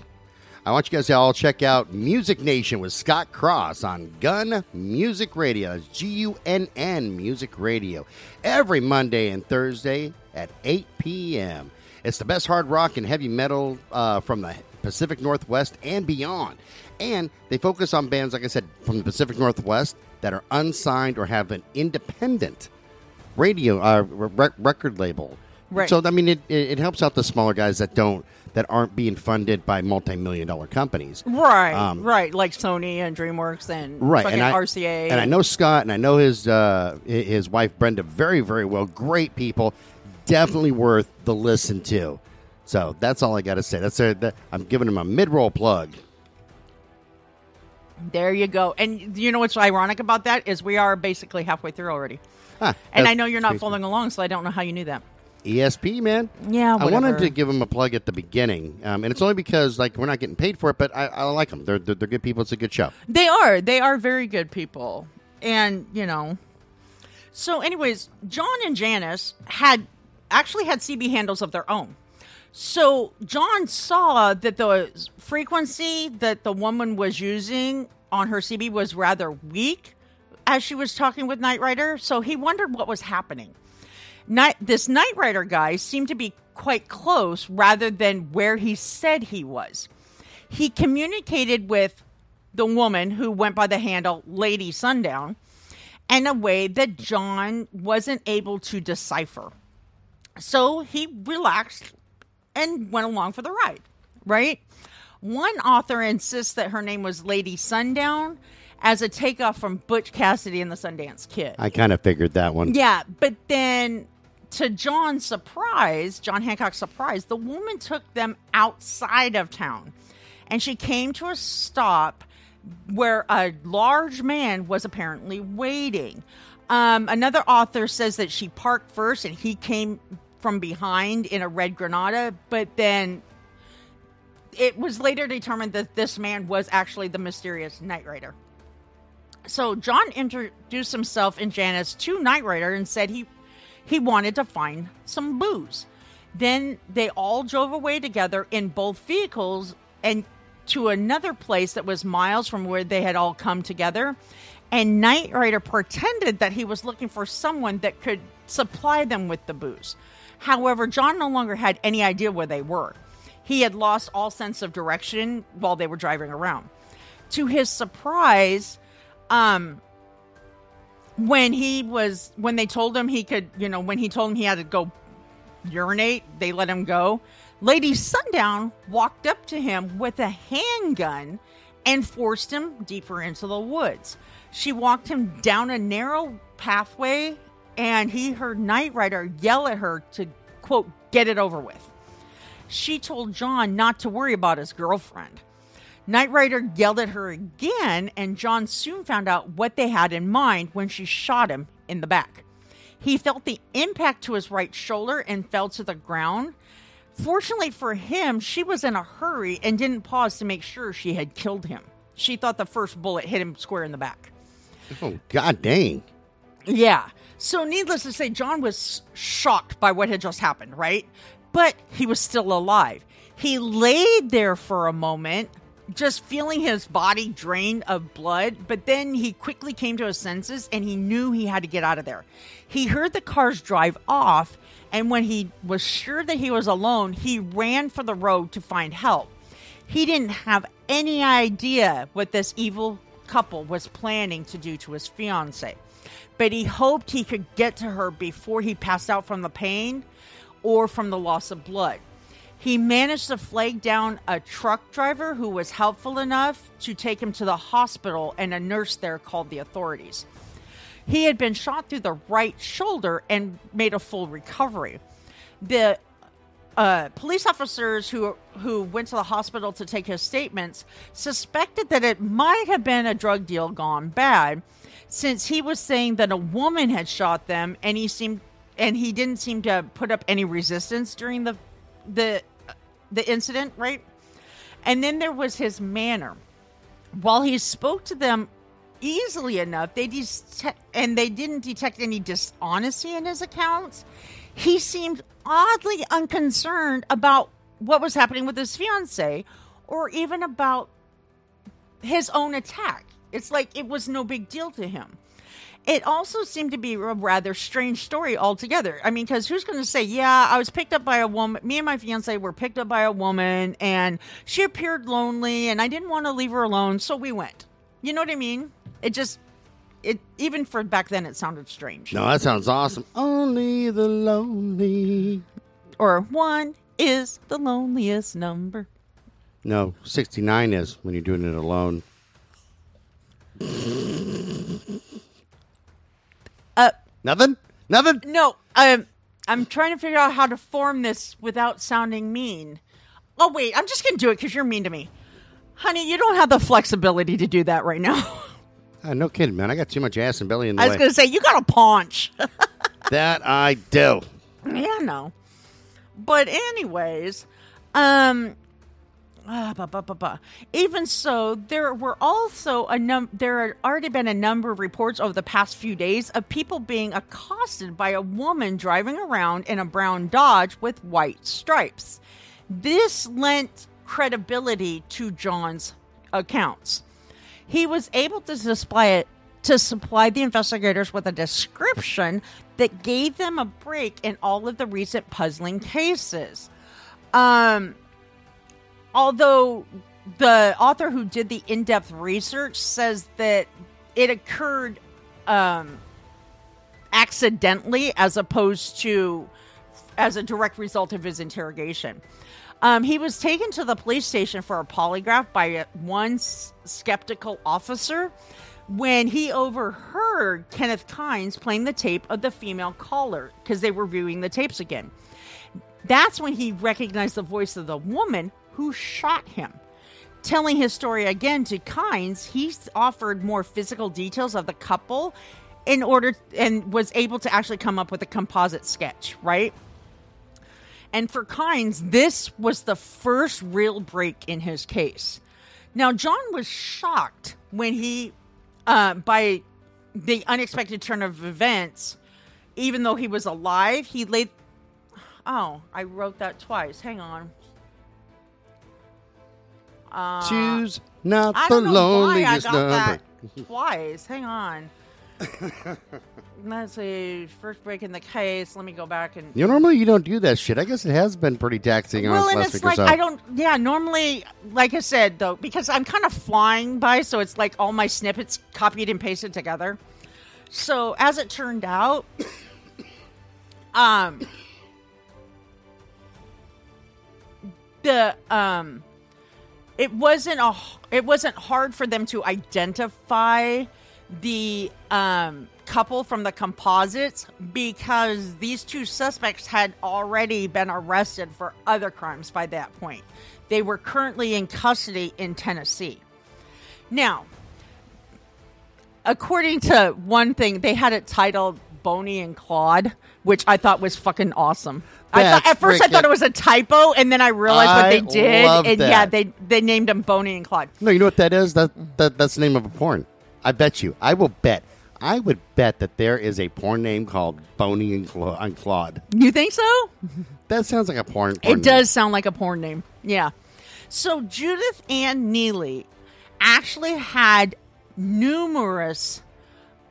I want you guys to all check out Music Nation with Scott Cross on Gunn Music Radio. That's G U N N Music Radio. Every Monday and Thursday at 8 p.m. It's the best hard rock and heavy metal uh, from the Pacific Northwest and beyond. And they focus on bands, like I said, from the Pacific Northwest that are unsigned or have an independent radio uh, re- record label. Right. So I mean, it it helps out the smaller guys that don't that aren't being funded by multi-million dollar companies. Right, Um, right, like Sony and DreamWorks and Right, and I, RCA. and I know Scott, and I know his uh, his wife Brenda very, very well. Great people, definitely worth the listen to. So that's all I got to say. That's a, that, I'm giving him a mid roll plug. There you go. And you know what's ironic about that is we are basically halfway through already. Huh, And I know you're not following along, so I don't know how you knew that. ESP man. Yeah, I wanted to give him a plug at the beginning, um, and it's only because like we're not getting paid for it, but I, I like them. They're, they're they're good people. It's a good show. They are. They are very good people. And, you know. So, anyways, John and Janice had actually had CB handles of their own. So, John saw that the frequency that the woman was using on her CB was rather weak as she was talking with Night Rider. So, he wondered what was happening. Night, this Night Rider guy seemed to be quite close rather than where he said he was. He communicated with the woman who went by the handle Lady Sundown in a way that John wasn't able to decipher. So he relaxed and went along for the ride, right? One author insists that her name was Lady Sundown as a takeoff from Butch Cassidy and the Sundance Kid. I kind of figured that one. Yeah, but then to John's surprise, John Hancock's surprise, the woman took them outside of town and she came to a stop where a large man was apparently waiting. Um, another author says that she parked first and he came from behind in a red Granada, but then it was later determined that this man was actually the mysterious Night Rider. So John introduced himself and Janice to Night Rider and said he he wanted to find some booze. Then they all drove away together in both vehicles and to another place that was miles from where they had all come together. And Night Rider pretended that he was looking for someone that could supply them with the booze. However, John no longer had any idea where they were. He had lost all sense of direction while they were driving around. To his surprise, um, when he was when they told him he could, you know, when he told him he had to go urinate, they let him go. Lady Sundown walked up to him with a handgun and forced him deeper into the woods. She walked him down a narrow pathway and he heard Night Rider yell at her to quote get it over with. She told John not to worry about his girlfriend. Night Rider yelled at her again, and John soon found out what they had in mind when she shot him in the back. He felt the impact to his right shoulder and fell to the ground. Fortunately for him, she was in a hurry and didn't pause to make sure she had killed him. She thought the first bullet hit him square in the back. Oh God dang! Yeah. So, needless to say, John was shocked by what had just happened, right? But he was still alive. He laid there for a moment, just feeling his body drained of blood, but then he quickly came to his senses and he knew he had to get out of there. He heard the cars drive off, and when he was sure that he was alone, he ran for the road to find help. He didn't have any idea what this evil couple was planning to do to his fiance, but he hoped he could get to her before he passed out from the pain or from the loss of blood. He managed to flag down a truck driver who was helpful enough to take him to the hospital, and a nurse there called the authorities. He had been shot through the right shoulder and made a full recovery. The uh, police officers who who went to the hospital to take his statements suspected that it might have been a drug deal gone bad, since he was saying that a woman had shot them, and he seemed and he didn't seem to put up any resistance during the the the incident, right? And then there was his manner. While he spoke to them easily enough, they detect and they didn't detect any dishonesty in his accounts. He seemed oddly unconcerned about what was happening with his fiance or even about his own attack. It's like it was no big deal to him. It also seemed to be a rather strange story altogether. I mean, because who's going to say, yeah, I was picked up by a woman, me and my fiance were picked up by a woman, and she appeared lonely, and I didn't want to leave her alone, so we went. You know what I mean? It just, it even for back then, it sounded strange. No, that sounds awesome. Only the lonely. Or one is the loneliest number. No, 69 is when you're doing it alone. Uh, Nothing? Nothing? no, um, I'm trying to figure out how to form this without sounding mean. Oh, wait, I'm just going to do it because you're mean to me. Honey, you don't have the flexibility to do that right now. Ah, no kidding, man. I got too much ass and belly in the I was going to say, you got a paunch. that I do. Yeah, no. But anyways, um ah, ba, ba, ba, ba. even so, there were also a num there had already been a number of reports over the past few days of people being accosted by a woman driving around in a brown Dodge with white stripes. This lent credibility to John's accounts. He was able to supply it to supply the investigators with a description that gave them a break in all of the recent puzzling cases. Um, although the author who did the in-depth research says that it occurred um, accidentally as opposed to as a direct result of his interrogation. Um, he was taken to the police station for a polygraph by one s- skeptical officer when he overheard Kenneth Kynes playing the tape of the female caller because they were viewing the tapes again. That's when he recognized the voice of the woman who shot him. Telling his story again to Kynes, he offered more physical details of the couple in order and was able to actually come up with a composite sketch, right? And for Kynes, this was the first real break in his case. Now, John was shocked when he, uh, by the unexpected turn of events, even though he was alive, he laid. Oh, I wrote that twice. Hang on. Uh, Choose not I the don't know why I loneliest got number. that twice. Hang on. Let's see. First break in the case. Let me go back and You know, normally you don't do that shit. I guess it has been pretty taxing on well, us and last it's week or like so. I don't. Yeah, normally, like I said though, because I'm kind of flying by, so it's like all my snippets copied and pasted together. So as it turned out, um, the um, it wasn't a it wasn't hard for them to identify the um couple from the composites because these two suspects had already been arrested for other crimes by that point. They were currently in custody in Tennessee. Now, according to one thing, they had it titled Boney and Claude, which I thought was fucking awesome. I thought, at first I thought it was a typo, and then I realized what they did, and that. yeah, they they named them Boney and Claude. No, you know what that is? That, that that's the name of a porn. I bet you. I will bet. I would bet that there is a porn name called Boney and, Cla- and Claude. You think so? That sounds like a porn. porn It name. does sound like a porn name. Yeah. So Judith Ann Neelley actually had numerous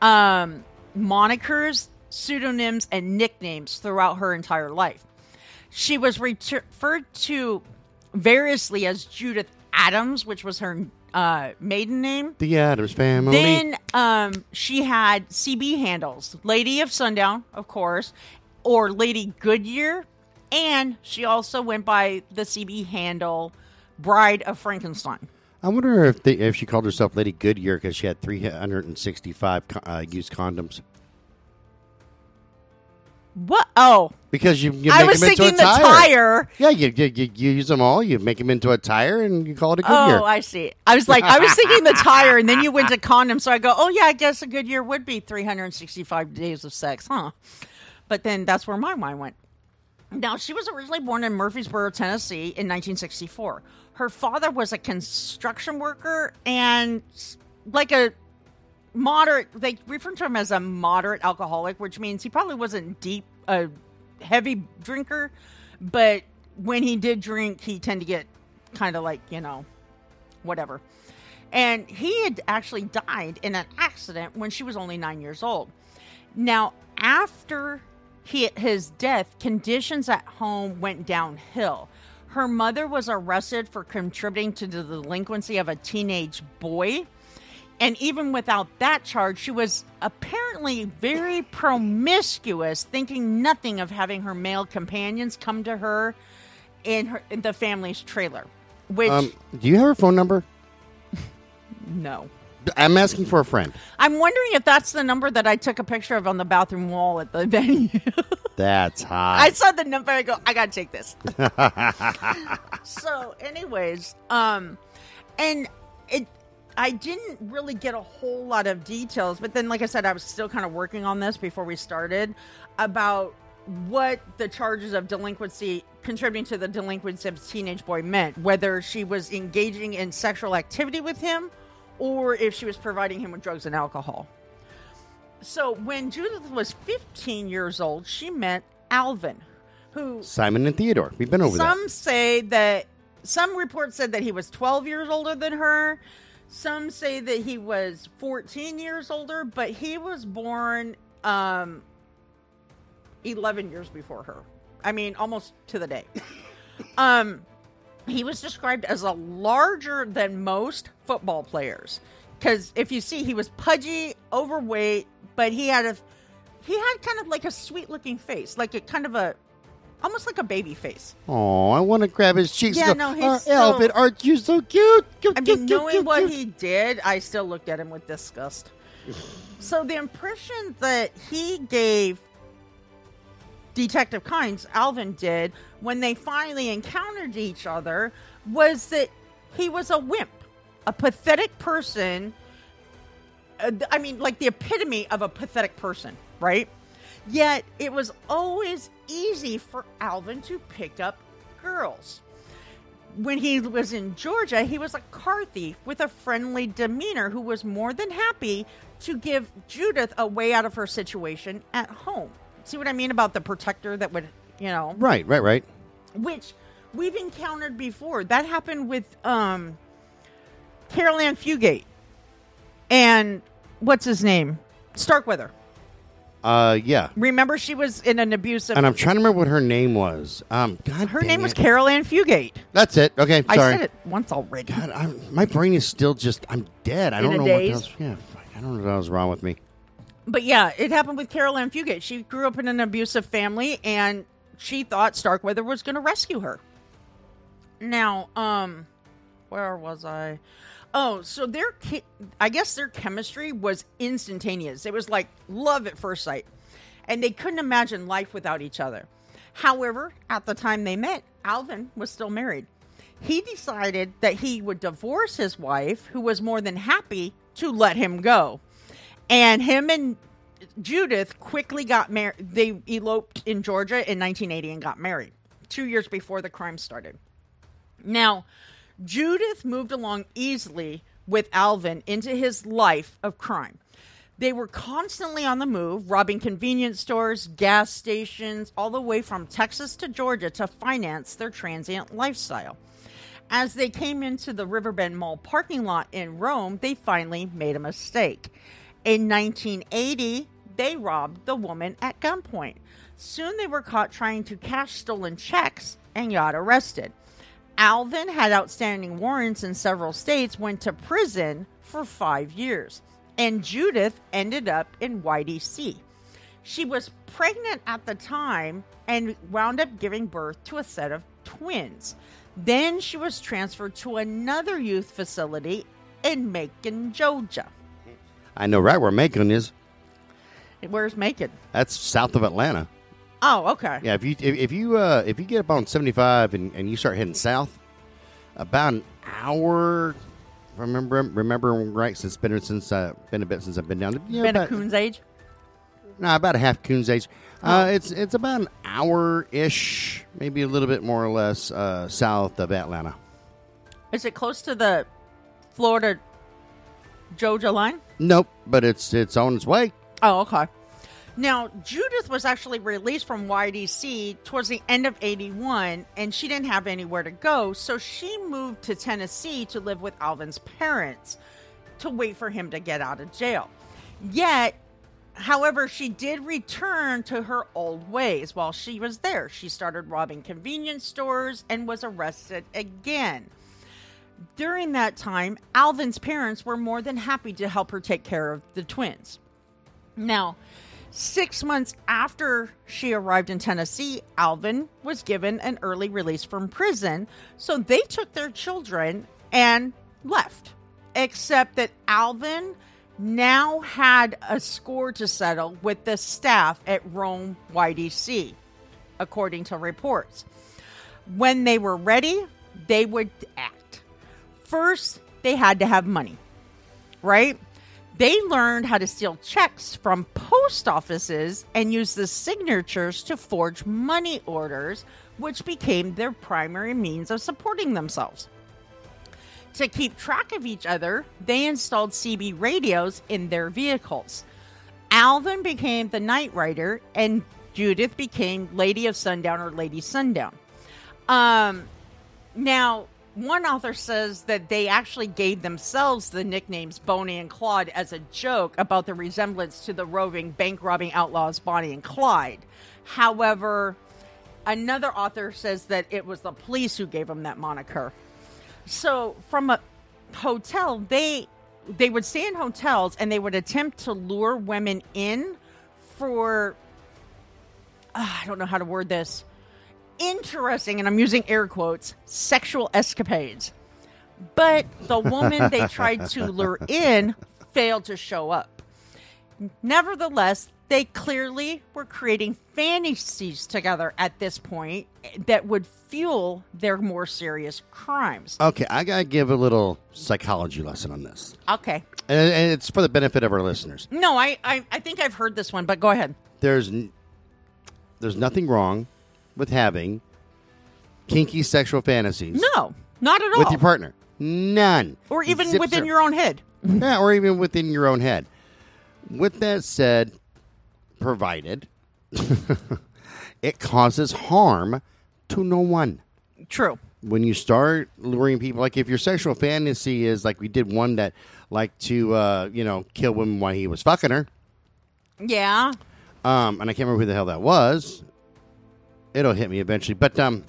um, monikers, pseudonyms, and nicknames throughout her entire life. She was referred to variously as Judith Adams, which was her uh, maiden name. The Adams Family. Then um, she had CB handles, Lady of Sundown, of course, or Lady Goodyear, and she also went by the CB handle Bride of Frankenstein. I wonder if they, if she called herself Lady Goodyear because she had 365 uh, used condoms. What? Oh, Because you, you I make was them into thinking a the tire. tire. Yeah, you, you, you, you use them all. You make them into a tire, and you call it a Goodyear. Oh, I see. I was like, I was thinking the tire, and then you went to condom, so I go, oh yeah, I guess a good year would be 365 days of sex, huh? But then that's where my mind went. Now, she was originally born in Murfreesboro, Tennessee in 1964. Her father was a construction worker and like a moderate, they refer to him as a moderate alcoholic, which means he probably wasn't deep, a heavy drinker, but when he did drink, he tended to get kind of like, you know, whatever. And he had actually died in an accident when she was only nine years old. Now, after he, his death, conditions at home went downhill. Her mother was arrested for contributing to the delinquency of a teenage boy, And even without that charge, she was apparently very promiscuous, thinking nothing of having her male companions come to her in, her, in the family's trailer. Which, Um, do you have her phone number? no. I'm asking for a friend. I'm wondering if that's the number that I took a picture of on the bathroom wall at the venue. That's hot. I saw the number. I go, I gotta take this. so, anyways, um, and I didn't really get a whole lot of details, but then, like I said, I was still kind of working on this before we started about what the charges of delinquency contributing to the delinquency of teenage boy meant, whether she was engaging in sexual activity with him or if she was providing him with drugs and alcohol. So when Judith was 15 years old, she met Alvin, who Simon and Theodore. We've been over some say that some reports said that he was 12 years older than her. Some say that he was 14 years older, but he was born um 11 years before her. I mean, almost to the day. um he was described as a larger than most football players because if you see he was pudgy overweight but he had a he had kind of like a sweet looking face like a kind of a almost like a baby face. Oh, I want to grab his cheeks. Yeah, no, he's "Oh, still- Alvin, aren't you so cute? I mean knowing what cute." he did i still looked at him with disgust so the impression that he gave detective kynes alvin did when they finally encountered each other was that he was a wimp a pathetic person uh, I mean, like the epitome of a pathetic person, right? Yet it was always easy for Alvin to pick up girls. When he was in Georgia, he was a car thief with a friendly demeanor who was more than happy to give Judith a way out of her situation at home. See what I mean about the protector that would, you know, Right, right, right. which we've encountered before. That happened with um Caril Ann Fugate and what's his name? Starkweather. Uh, yeah. Remember she was in an abusive And I'm trying to remember what her name was. Um, God, her dang name was it. Caril Ann Fugate. That's it. Okay, I sorry. said it once already. God, I'm, my brain is still just. I'm dead. I In don't a know daze? what else. Yeah, fuck, I don't know what was wrong with me. But yeah, it happened with Caril Ann Fugate. She grew up in an abusive family and she thought Starkweather was going to rescue her. Now, um where was I? Oh, so their I guess their chemistry was instantaneous. It was like love at first sight. And they couldn't imagine life without each other. However, at the time they met, Alvin was still married. He decided that he would divorce his wife, who was more than happy to let him go. And him and Judith quickly got married. They eloped in Georgia in 1980 and got married two years before the crime started. Now, Judith moved along easily with Alvin into his life of crime. They were constantly on the move, robbing convenience stores, gas stations, all the way from Texas to Georgia to finance their transient lifestyle. As they came into the Riverbend Mall parking lot in Rome, they finally made a mistake. In 1980, they robbed the woman at gunpoint. Soon they were caught trying to cash stolen checks and got arrested. Alvin had outstanding warrants in several states, went to prison for five years, and Judith ended up in YDC. She was pregnant at the time and wound up giving birth to a set of twins. Then she was transferred to another youth facility in Macon, Georgia. I know right where Macon is. Where's Macon? That's south of Atlanta. Oh, okay. Yeah, if you if, if you uh, if you get up on 75 and, and you start heading south, about an hour. if I Remember, remember right? Since been since uh, been a bit since I've been down. Yeah, Been a coon's age? no, about a half coon's age. Uh, it's it's about an hour ish, maybe a little bit more or less uh, south of Atlanta. Is it close to the Florida Georgia line? Nope, but it's it's on its way. Oh, okay. Now, Judith was actually released from YDC towards the end of 81, and she didn't have anywhere to go, so she moved to Tennessee to live with Alvin's parents to wait for him to get out of jail. Yet, however, she did return to her old ways while she was there. She started robbing convenience stores and was arrested again. during that time, Alvin's parents were more than happy to help her take care of the twins. Now, six months after she arrived in Tennessee, Alvin was given an early release from prison. So they took their children and left. Except that Alvin now had a score to settle with the staff at Rome YDC, according to reports. When they were ready, they would act. First, they had to have money, right? They learned how to steal checks from post offices and use the signatures to forge money orders, which became their primary means of supporting themselves. To keep track of each other, they installed CB radios in their vehicles. Alvin became the night rider, and Judith became Lady of Sundown or Lady Sundown. Um, now, one author says that they actually gave themselves the nicknames Bonnie and Claude as a joke about the resemblance to the roving bank robbing outlaws Bonnie and Clyde. However, another author says that it was the police who gave them that moniker. So, from a hotel, they they would stay in hotels and they would attempt to lure women in for uh, I don't know how to word this interesting, and I'm using air quotes, sexual escapades. But the woman they tried to lure in failed to show up. Nevertheless, they clearly were creating fantasies together at this point that would fuel their more serious crimes. Okay, I gotta give a little psychology lesson on this, Okay. and, and it's for the benefit of our listeners. No, I, I, I think I've heard this one, but go ahead. There's n- there's nothing wrong with having kinky sexual fantasies No, not at all. with your partner. None, or even Zip within your own head. yeah, or even within your own head. With that said, provided it causes harm to no one. True. when you start luring people, like if your sexual fantasy is like we did one that like to uh, you know kill women while he was fucking her, Yeah. um, and I can't remember who the hell that was. It'll hit me eventually, but um,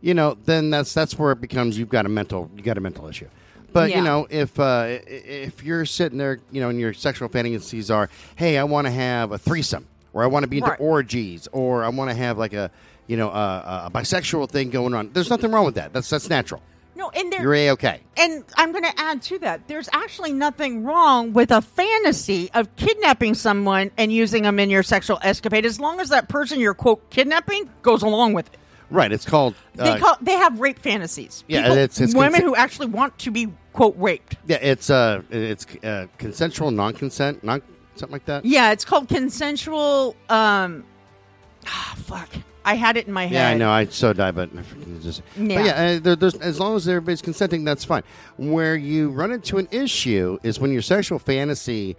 you know, then that's that's where it becomes you've got a mental you got a mental issue. But Yeah. you know, if uh, if you're sitting there, you know, and your sexual fantasies are, hey, I want to have a threesome, or I want to be into Right. orgies, or I want to have like a you know a, a bisexual thing going on. There's nothing wrong with that. That's that's natural. No, and there You're a okay. And I'm going to add to that. There's actually nothing wrong with a fantasy of kidnapping someone and using them in your sexual escapade, as long as that person you're quote kidnapping goes along with it. Right. It's called. They uh, call they have rape fantasies. Yeah, People- it's- it's women consi- who actually want to be quote raped. yeah. It's uh. It's uh, consensual, non-consent, non something like that. Yeah, it's called consensual. Um, ah, fuck. I had it in my head. Yeah, I know. I so die, but I just. Yeah. But yeah, uh, there, there's, as long as everybody's consenting, that's fine. Where you run into an issue is when your sexual fantasy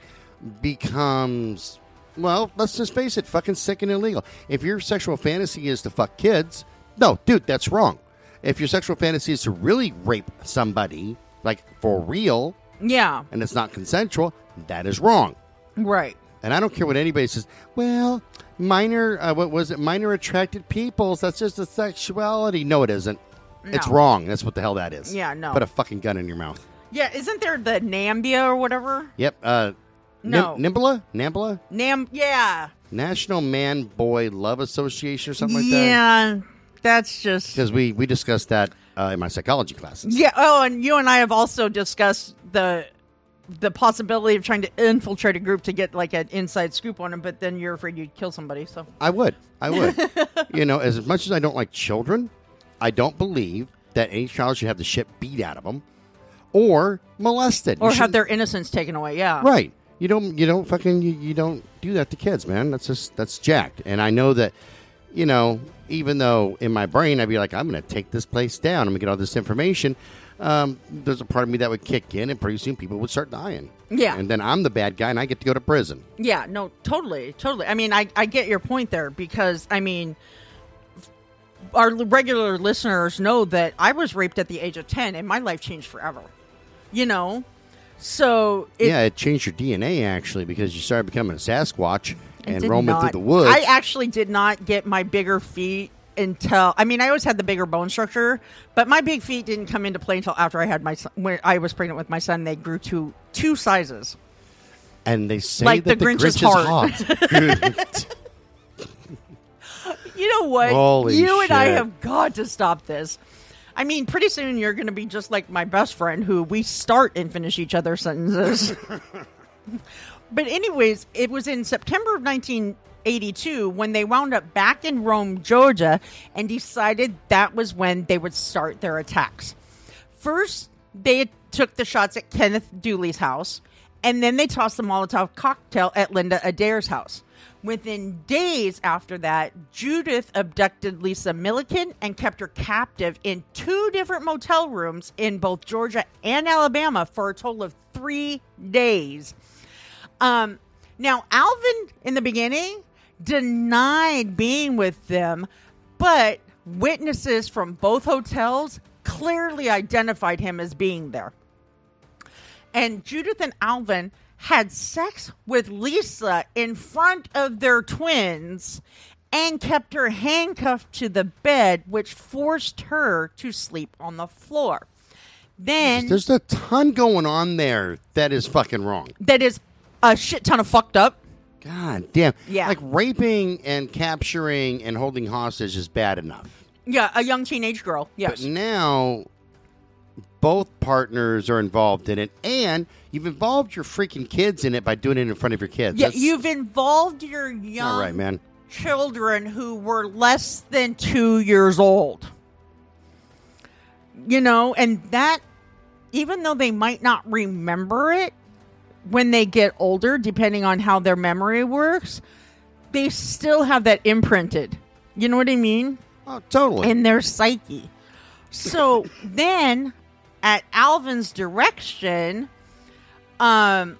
becomes, well, let's just face it, fucking sick and illegal. If your sexual fantasy is to fuck kids, no, dude, that's wrong. If your sexual fantasy is to really rape somebody, like for real, Yeah. and it's not consensual, that is wrong. Right. And I don't care what anybody says. Well, minor, uh, what was it? Minor attracted peoples. That's just a sexuality. No, it isn't. It's wrong. That's what the hell that is. Yeah, no. Put a fucking gun in your mouth. Yeah. Isn't there the Nambia or whatever? Yep. Uh, No. Nim- Nimbla? Nambla? Nam. Yeah. National Man Boy Love Association or something like that? yeah. That's just. Because we, we discussed that uh, in my psychology classes. Yeah. Oh, and you and I have also discussed the the possibility of trying to infiltrate a group to get like an inside scoop on them, but then you're afraid you'd kill somebody. So I would. I would. you know, as much as I don't like children, I don't believe that any child should have the shit beat out of them or molested. You or have their innocence taken away. Yeah. Right. You don't. You don't fucking. You, you don't do that to kids, man. That's just that's jacked. And I know that. You know, even though in my brain I'd be like, I'm going to take this place down. I'm going to get all this information. Um, there's a part of me that would kick in, and pretty soon people would start dying. Yeah. And then I'm the bad guy, and I get to go to prison. Yeah, no, totally, totally. I mean, I, I get your point there because, I mean, our regular listeners know that I was raped at the age of 10 and my life changed forever. You know? So, it, yeah, it changed your DNA actually because you started becoming a Sasquatch and roaming not- through the woods. I actually did not get my bigger feet until I mean I always had the bigger bone structure, but my big feet didn't come into play until after I had my son. When I was pregnant with my son, they grew to two sizes. And they say Like that the Grinch is hot. You know what? Holy you and I have got to stop this. I mean, pretty soon you're going to be just like my best friend, who we start and finish each other's sentences. but anyways, it was in September of 1982 when they wound up back in Rome, Georgia, and decided that was when they would start their attacks. First, they took the shots at Kenneth Dooley's house, and then they tossed the Molotov cocktail at Linda Adair's house. Within days after that, Judith abducted Lisa Millican and kept her captive in two different motel rooms in both Georgia and Alabama for a total of three days. Um, now, Alvin in the beginning denied being with them, but witnesses from both hotels clearly identified him as being there. And Judith and Alvin had sex with Lisa in front of their twins and kept her handcuffed to the bed, which forced her to sleep on the floor. Then There's a ton going on there that is fucking wrong. that is a shit ton of fucked up. God damn. Yeah. Like raping and capturing and holding hostage is bad enough. Yeah, a young teenage girl. Yes. But now both partners are involved in it and you've involved your freaking kids in it by doing it in front of your kids. yeah, That's you've involved your young not right, man. children who were less than two years old. You know, and that, even though they might not remember it when they get older, depending on how their memory works, they still have that imprinted. You know what I mean? Oh, totally. in their psyche. So then, at Alvin's direction, um,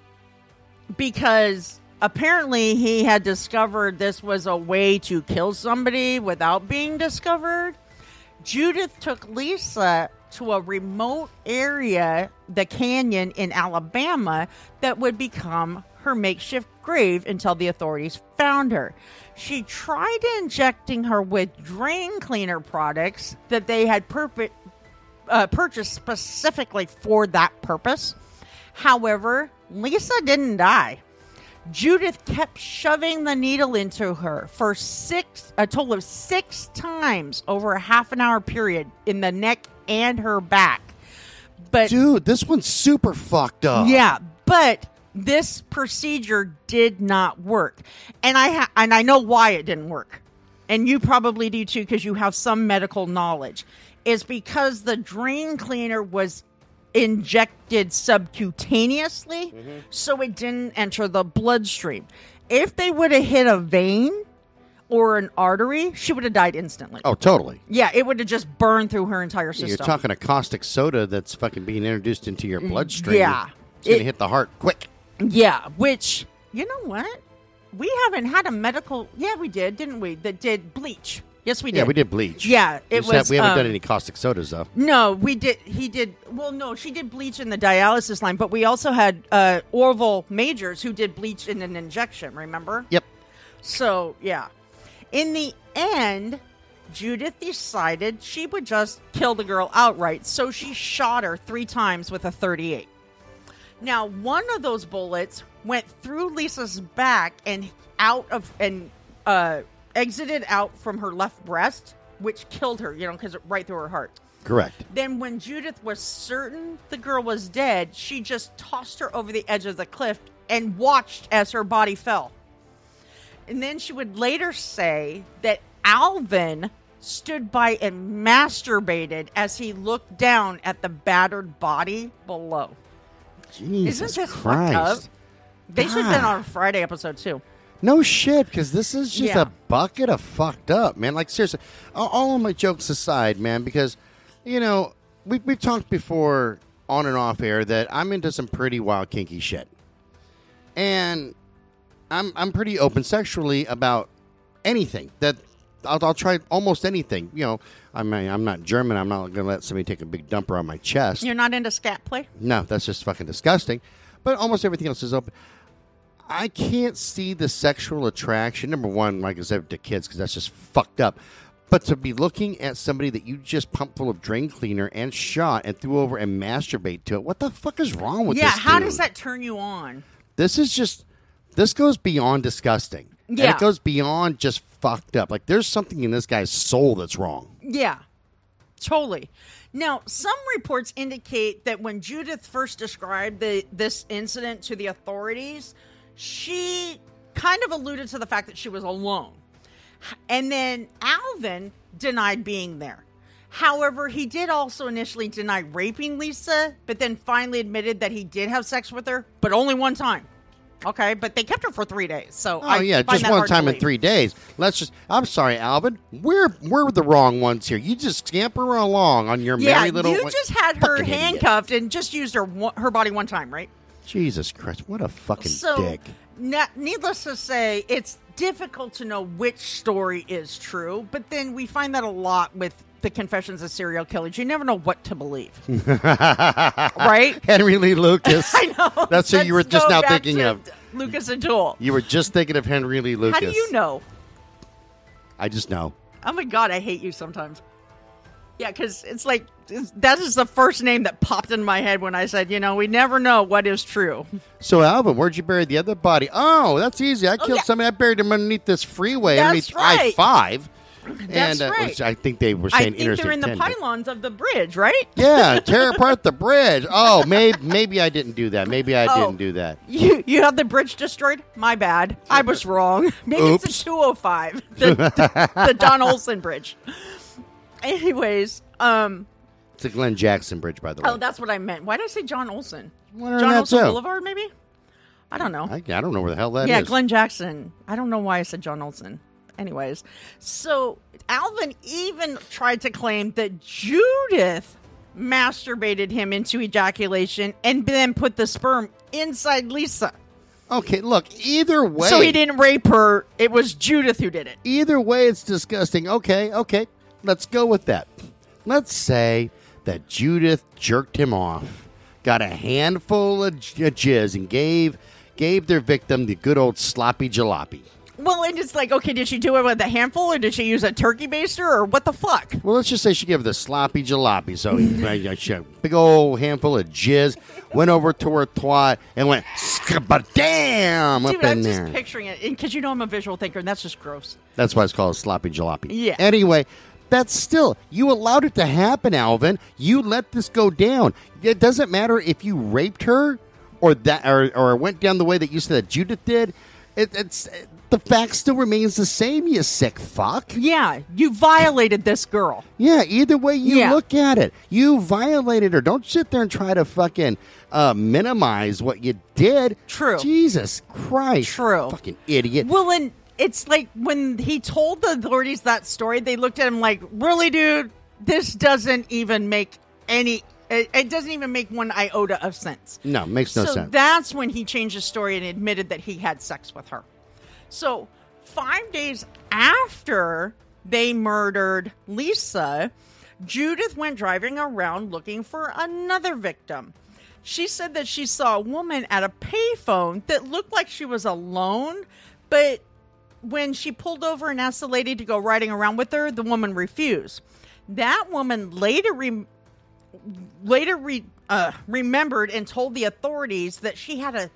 because apparently he had discovered this was a way to kill somebody without being discovered, Judith took Lisa to a remote area, the canyon in Alabama, that would become her makeshift grave until the authorities found her. She tried injecting her with drain cleaner products that they had uh, purchased specifically for that purpose. However, Lisa didn't die. Judith kept shoving the needle into her for six, a total of six times over a half an hour period in the neck and her back. But Dude, this one's super fucked up. yeah, but this procedure did not work, and I ha- and I know why it didn't work, and you probably do too because you have some medical knowledge. Is because the drain cleaner was injected subcutaneously, so it didn't enter the bloodstream. If they would have hit a vein or an artery, she would have died instantly. Oh, totally. Yeah, it would have just burned through her entire system. You're talking a caustic soda that's fucking being introduced into your bloodstream. Mm, yeah. It's going to It- hit the heart quick. Yeah, which you know what? We haven't had a medical. Yeah, we did, didn't we? That did bleach. Yes, we did. Yeah, we did bleach. Yeah, We it just have- was, we haven't um, done any caustic sodas, though. No, we did. He did. Well, no, she did bleach in the dialysis line, but we also had uh, Orville Majors who did bleach in an injection. Remember? Yep. So yeah, in the end, Judith decided she would just kill the girl outright. So she shot her three times with a 38. Now, one of those bullets went through Lisa's back and out of and uh, exited out from her left breast, which killed her. You know, because right through her heart. Correct. Then, when Judith was certain the girl was dead, she just tossed her over the edge of the cliff and watched as her body fell. And then she would later say that Alvin stood by and masturbated as he looked down at the battered body below. Jesus Isn't this fucked Christ. up? They should have been on a Friday episode too. No shit, because this is just Yeah. a bucket of fucked up, man. Like seriously, all, of my jokes aside, man, because you know we we've talked before on and off air that I'm into some pretty wild kinky shit, and I'm I'm pretty open sexually about anything that. I'll, I'll try almost anything. You know, I'm I'm not German. I'm not going to let somebody take a big dumper on my chest. You're not into scat play? No, that's just fucking disgusting. But almost everything else is open. I can't see the sexual attraction. Number one, like I said, to kids because that's just fucked up. But to be looking at somebody that you just pumped full of drain cleaner and shot and threw over and masturbate to it, what the fuck is wrong with yeah, this? Yeah, how dude? does that turn you on? This is just. This goes beyond disgusting. And Yeah. it goes beyond just fucked up. Like there's something in this guy's soul that's wrong. Yeah, totally. Now, some reports indicate that when Judith first described the, this incident to the authorities, she kind of alluded to the fact that she was alone. And then Alvin denied being there. However, he did also initially deny raping Lisa, but then finally admitted that he did have sex with her, but only one time. Okay, but they kept her for three days. So Oh I yeah, just one time in three days. Let's just. I'm sorry, Alvin. We're we're the wrong ones here. You just scamper along on your Yeah, merry little. you just had her Fucking idiot. handcuffed and just used her one- her body one time, right? Jesus Christ! What a fucking So, dick. ne- needless to say, it's difficult to know which story is true. But then we find that a lot with the confessions of serial killers. You never know what to believe, right? Henry Lee Lucas. I know. That's who you were just now thinking of. Lucas and Toole. You were just thinking of Henry Lee Lucas. How do you know? I just know. Oh my god, I hate you sometimes. Yeah, because it's like it's, that is the first name that popped in my head when I said, you know, we never know what is true. So, Alvin, where'd you bury the other body? Oh, that's easy. I killed yeah. somebody. I buried him underneath this freeway, That's underneath I five. That's and uh, right. I think they were saying I think they're in the 10, but- pylons of the bridge, right? Yeah, tear apart the bridge. Oh, maybe maybe I didn't do that. Maybe I Oh. didn't do that. You you have the bridge destroyed? My bad. I was wrong. Maybe Oops. it's a 205. The, the, the Don Olson Bridge. Anyways, um It's a Glenn Jackson bridge, by the way. oh that's what I meant. Why did I say John Olson? Wondering John that Olson too. Boulevard maybe? I don't know. I, I don't know where the hell that is. yeah, Glenn Jackson. I don't know why I said John Olson. Anyways, so Alvin even tried to claim that Judith masturbated him into ejaculation and then put the sperm inside Lisa. Okay, look. Either way, So he didn't rape her. It was Judith who did it. Either way, it's disgusting. Okay, okay. Let's go with that. Let's say that Judith jerked him off, got a handful of j- jizz, and gave gave their victim the good old sloppy jalopy. Well, and it's like, okay, did she do it with a handful or did she use a turkey baster or what the fuck? Well, let's just say she gave the sloppy jalopy. So uh, she had a big old handful of jizz, went over to her twat, and went damn up Dude, in I'm there. just picturing it because you know I'm a visual thinker and that's just gross. That's why it's called sloppy jalopy. Yeah. Anyway, that's still you allowed it to happen, Alvin. You let this go down. It doesn't matter if you raped her or that or, or went down the way that you said that Judith did. It, it's the fact still remains the same. You sick fuck. Yeah, you violated this girl. Yeah. Either way you Yeah. look at it, you violated her. Don't sit there and try to fucking uh, minimize what you did. True. Jesus Christ. True. Fucking idiot. Well, and it's like when he told the authorities that story, they looked at him like, really, dude, this doesn't even make any. It, it doesn't even make one iota of sense. no, makes no so sense. that's when he changed his story and admitted that he had sex with her. So five days after they murdered Lisa, Judith went driving around looking for another victim. She said that she saw a woman at a payphone that looked like she was alone, but when she pulled over and asked the lady to go riding around with her, the woman refused. That woman later re- later re- uh, remembered and told the authorities that she had a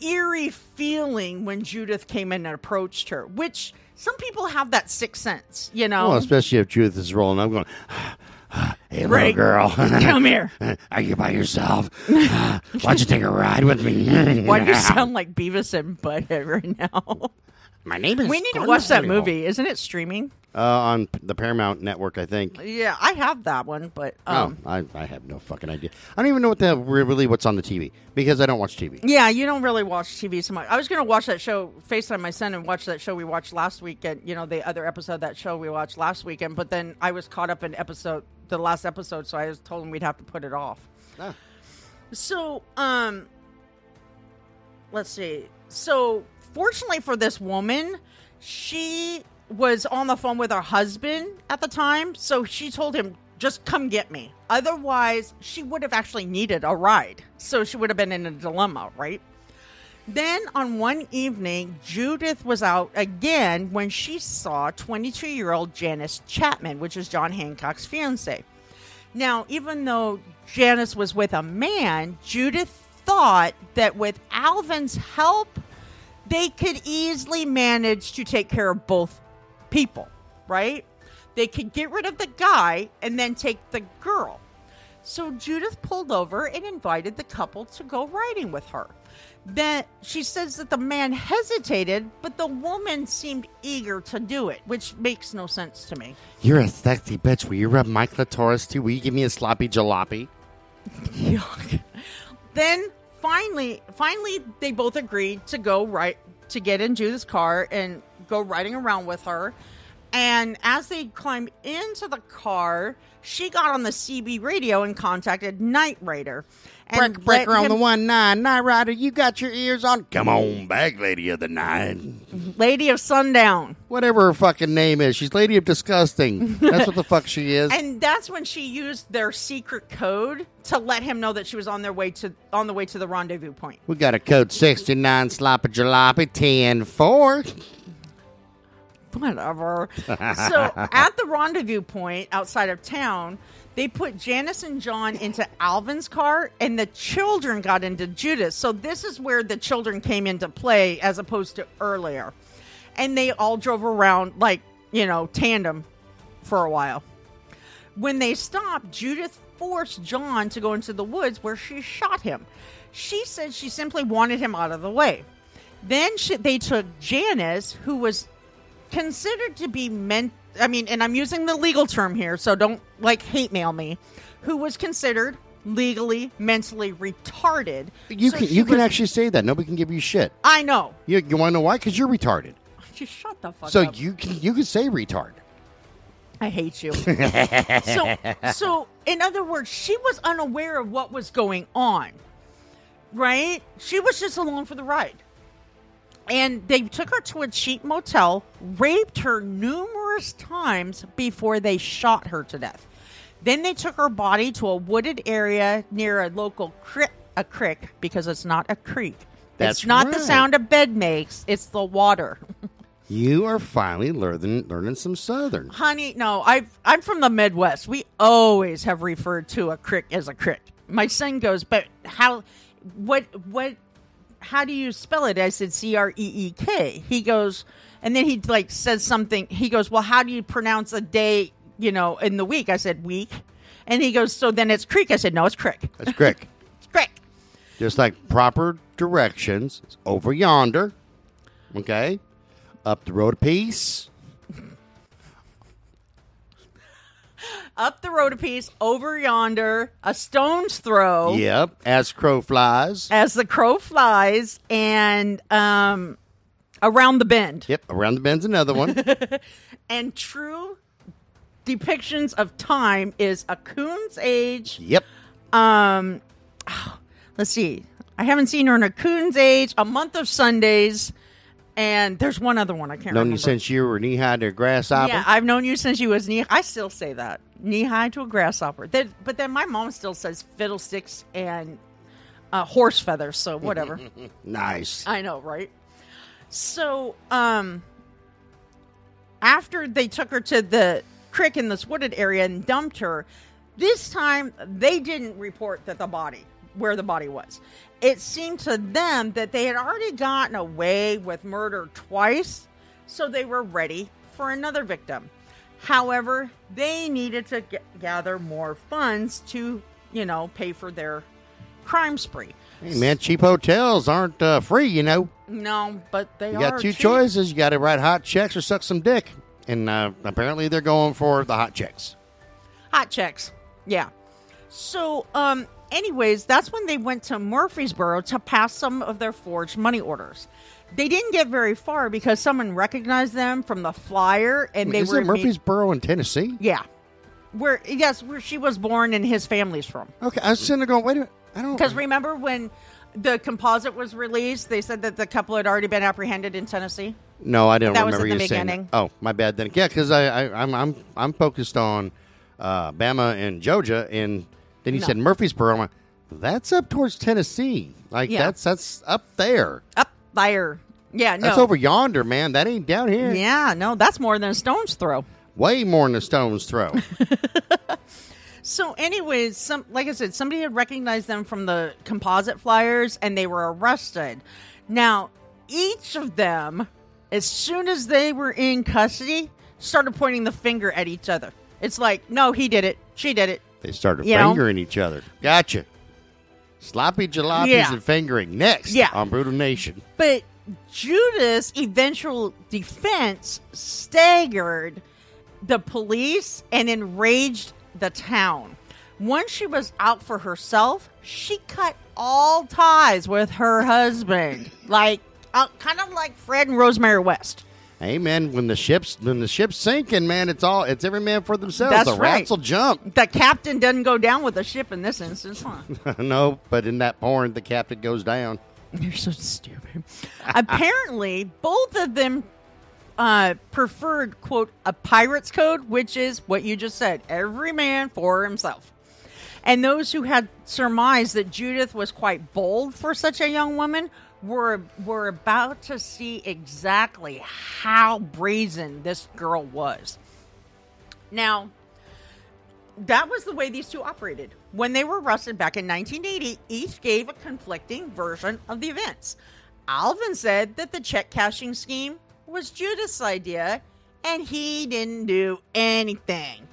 eerie feeling when Judith came in and approached her, which some people have that sixth sense, you know. Well, especially if Judith is rolling. I'm going, hey, little Right. girl. Come here. Are you by yourself? Why don't you take a ride with me? Why do you sound like Beavis and Butthead right now? My name is. we need to watch that Samuel. movie. Isn't it streaming? Uh, on p- the Paramount Network, I think. Yeah, I have that one, but um, oh, I, I have no fucking idea. I don't even know what the really what's on the TV because I don't watch TV. Yeah, you don't really watch TV so much. I was going to watch that show, FaceTime my son, and watch that show we watched last weekend. You know, the other episode of that show we watched last weekend. But then I was caught up in episode, the last episode, so I was told him we'd have to put it off. Ah. So, um, let's see. So, fortunately for this woman, she was on the phone with her husband at the time. So she told him, just come get me. Otherwise, she would have actually needed a ride. So she would have been in a dilemma, right? Then on one evening, Judith was out again when she saw 22 year old Janice Chapman, which is John Hancock's fiance. Now, even though Janice was with a man, Judith thought that with Alvin's help, they could easily manage to take care of both people, right? They could get rid of the guy and then take the girl. So Judith pulled over and invited the couple to go riding with her. Then she says that the man hesitated, but the woman seemed eager to do it, which makes no sense to me. You're a sexy bitch. Will you rub my clitoris too? Will you give me a sloppy jalopy? Yuck. then finally, finally, they both agreed to go right to get in Judith's car and go riding around with her. And as they climbed into the car, she got on the CB radio and contacted Night Rider. Break, breaker on the one nine. Night Rider, you got your ears on. Come on back, Lady of the Night. Lady of Sundown. Whatever her fucking name is. She's Lady of Disgusting. That's what the fuck she is. And that's when she used their secret code to let him know that she was on their way to on the way to the rendezvous point. We got a code 69 sloppy jalopy 10 4. Whatever. so at the rendezvous point outside of town, they put Janice and John into Alvin's car, and the children got into Judith. So this is where the children came into play as opposed to earlier. And they all drove around like, you know, tandem for a while. When they stopped, Judith forced John to go into the woods where she shot him. She said she simply wanted him out of the way. Then she, they took Janice, who was considered to be meant I mean, and I'm using the legal term here, so don't like hate mail me, who was considered legally mentally retarded. You So can you can actually say that. Nobody can give you shit. I know. You, you want to know why? Because you're retarded. Just shut the fuck So up. you can you can say retard. I hate you. so, so in other words, she was unaware of what was going on, right? She was just along for the ride. And they took her to a cheap motel, raped her numerous times before they shot her to death. Then they took her body to a wooded area near a local creek, a creek because it's not a creek. That's it's not the sound a bed makes; it's the water. You are finally learning learning some Southern. Honey, no, I I'm from the Midwest. We always have referred to a crick as a crick. My son goes, but how? What? What? How do you spell it? I said C R E E K. He goes, and then he like says something. He goes, well, how do you pronounce a day? You know, in the week. I said week, and he goes, so then it's creek. I said no, it's crick. That's correct. It's crick. Just like proper directions it's over yonder. Okay, up the road a piece. Up the road a piece, over yonder, a stone's throw. Yep, as crow flies. As the crow flies, and um, around the bend. Yep, around the bend's another one. and true depictions of time is a coon's age. yep, Um, let's see. I haven't seen her in a coon's age, a month of Sundays, and there's one other one I can't known remember. you since you were knee high to a grasshopper. yeah, I've known you since you was knee. I still say that knee high to a grasshopper. That, but then my mom still says fiddlesticks and uh, horse feathers. So whatever. nice. I know, right? So, um, after they took her to the creek in this wooded area and dumped her, this time they didn't report that the body, where the body was. It seemed to them that they had already gotten away with murder twice, so they were ready for another victim. However, they needed to g- gather more funds to, you know, pay for their crime spree. Hey man, cheap hotels aren't uh, free. You know, No, but they you are got two cheap. choices. You got to write hot checks or suck some dick, and uh, apparently they're going for the hot checks. Hot checks. Yeah. So, um, anyways, that's when they went to Murfreesboro to pass some of their forged money orders. They didn't get very far because someone recognized them from the flyer, and they Is were it Murfreesboro in Tennessee? yeah, where yes, where she was born and his family's from. Okay, I was sitting there going, wait a minute, I don't. Because remember when the composite was released, they said that the couple had already been apprehended in Tennessee. No, I didn't That was remember in the you saying. beginning. That. Oh, my bad. Then, yeah, because I, I, I'm, I'm, I'm focused on uh, Bama and Georgia, and then you No. said Murfreesboro. I'm like, That's up towards Tennessee. Like Yeah. that's that's up there. Up there. Yeah, no. That's over yonder, man. That ain't down here. Yeah, no, that's more than a stone's throw. Way more than a stone's throw. So, anyways, some like I said, somebody had recognized them from the composite flyers, and they were arrested. Now, each of them, as soon as they were in custody, started pointing the finger at each other. It's like, no, he did it, she did it. they started You know? fingering each other. Gotcha. Sloppy jalopies Yeah. and fingering. Next Yeah. on Brutal Nation. But Judith's eventual defense staggered the police and enraged the town. Once she was out for herself, she cut all ties with her husband, like uh, kind of like Fred and Rosemary West. Hey man, when the ship's when the ship's sinking, man, it's all it's every man for themselves. That's the right. rats will jump. The captain doesn't go down with the ship in this instance, huh? no, but in that porn, the captain goes down. You're so stupid. Apparently, both of them uh, preferred, quote, a pirate's code, which is what you just said every man for himself. And those who had surmised that Judith was quite bold for such a young woman were, were about to see exactly how brazen this girl was. Now, that was the way these two operated. When they were arrested back in 1980, each gave a conflicting version of the events. Alvin said that the check cashing scheme was Judith's idea and he didn't do anything.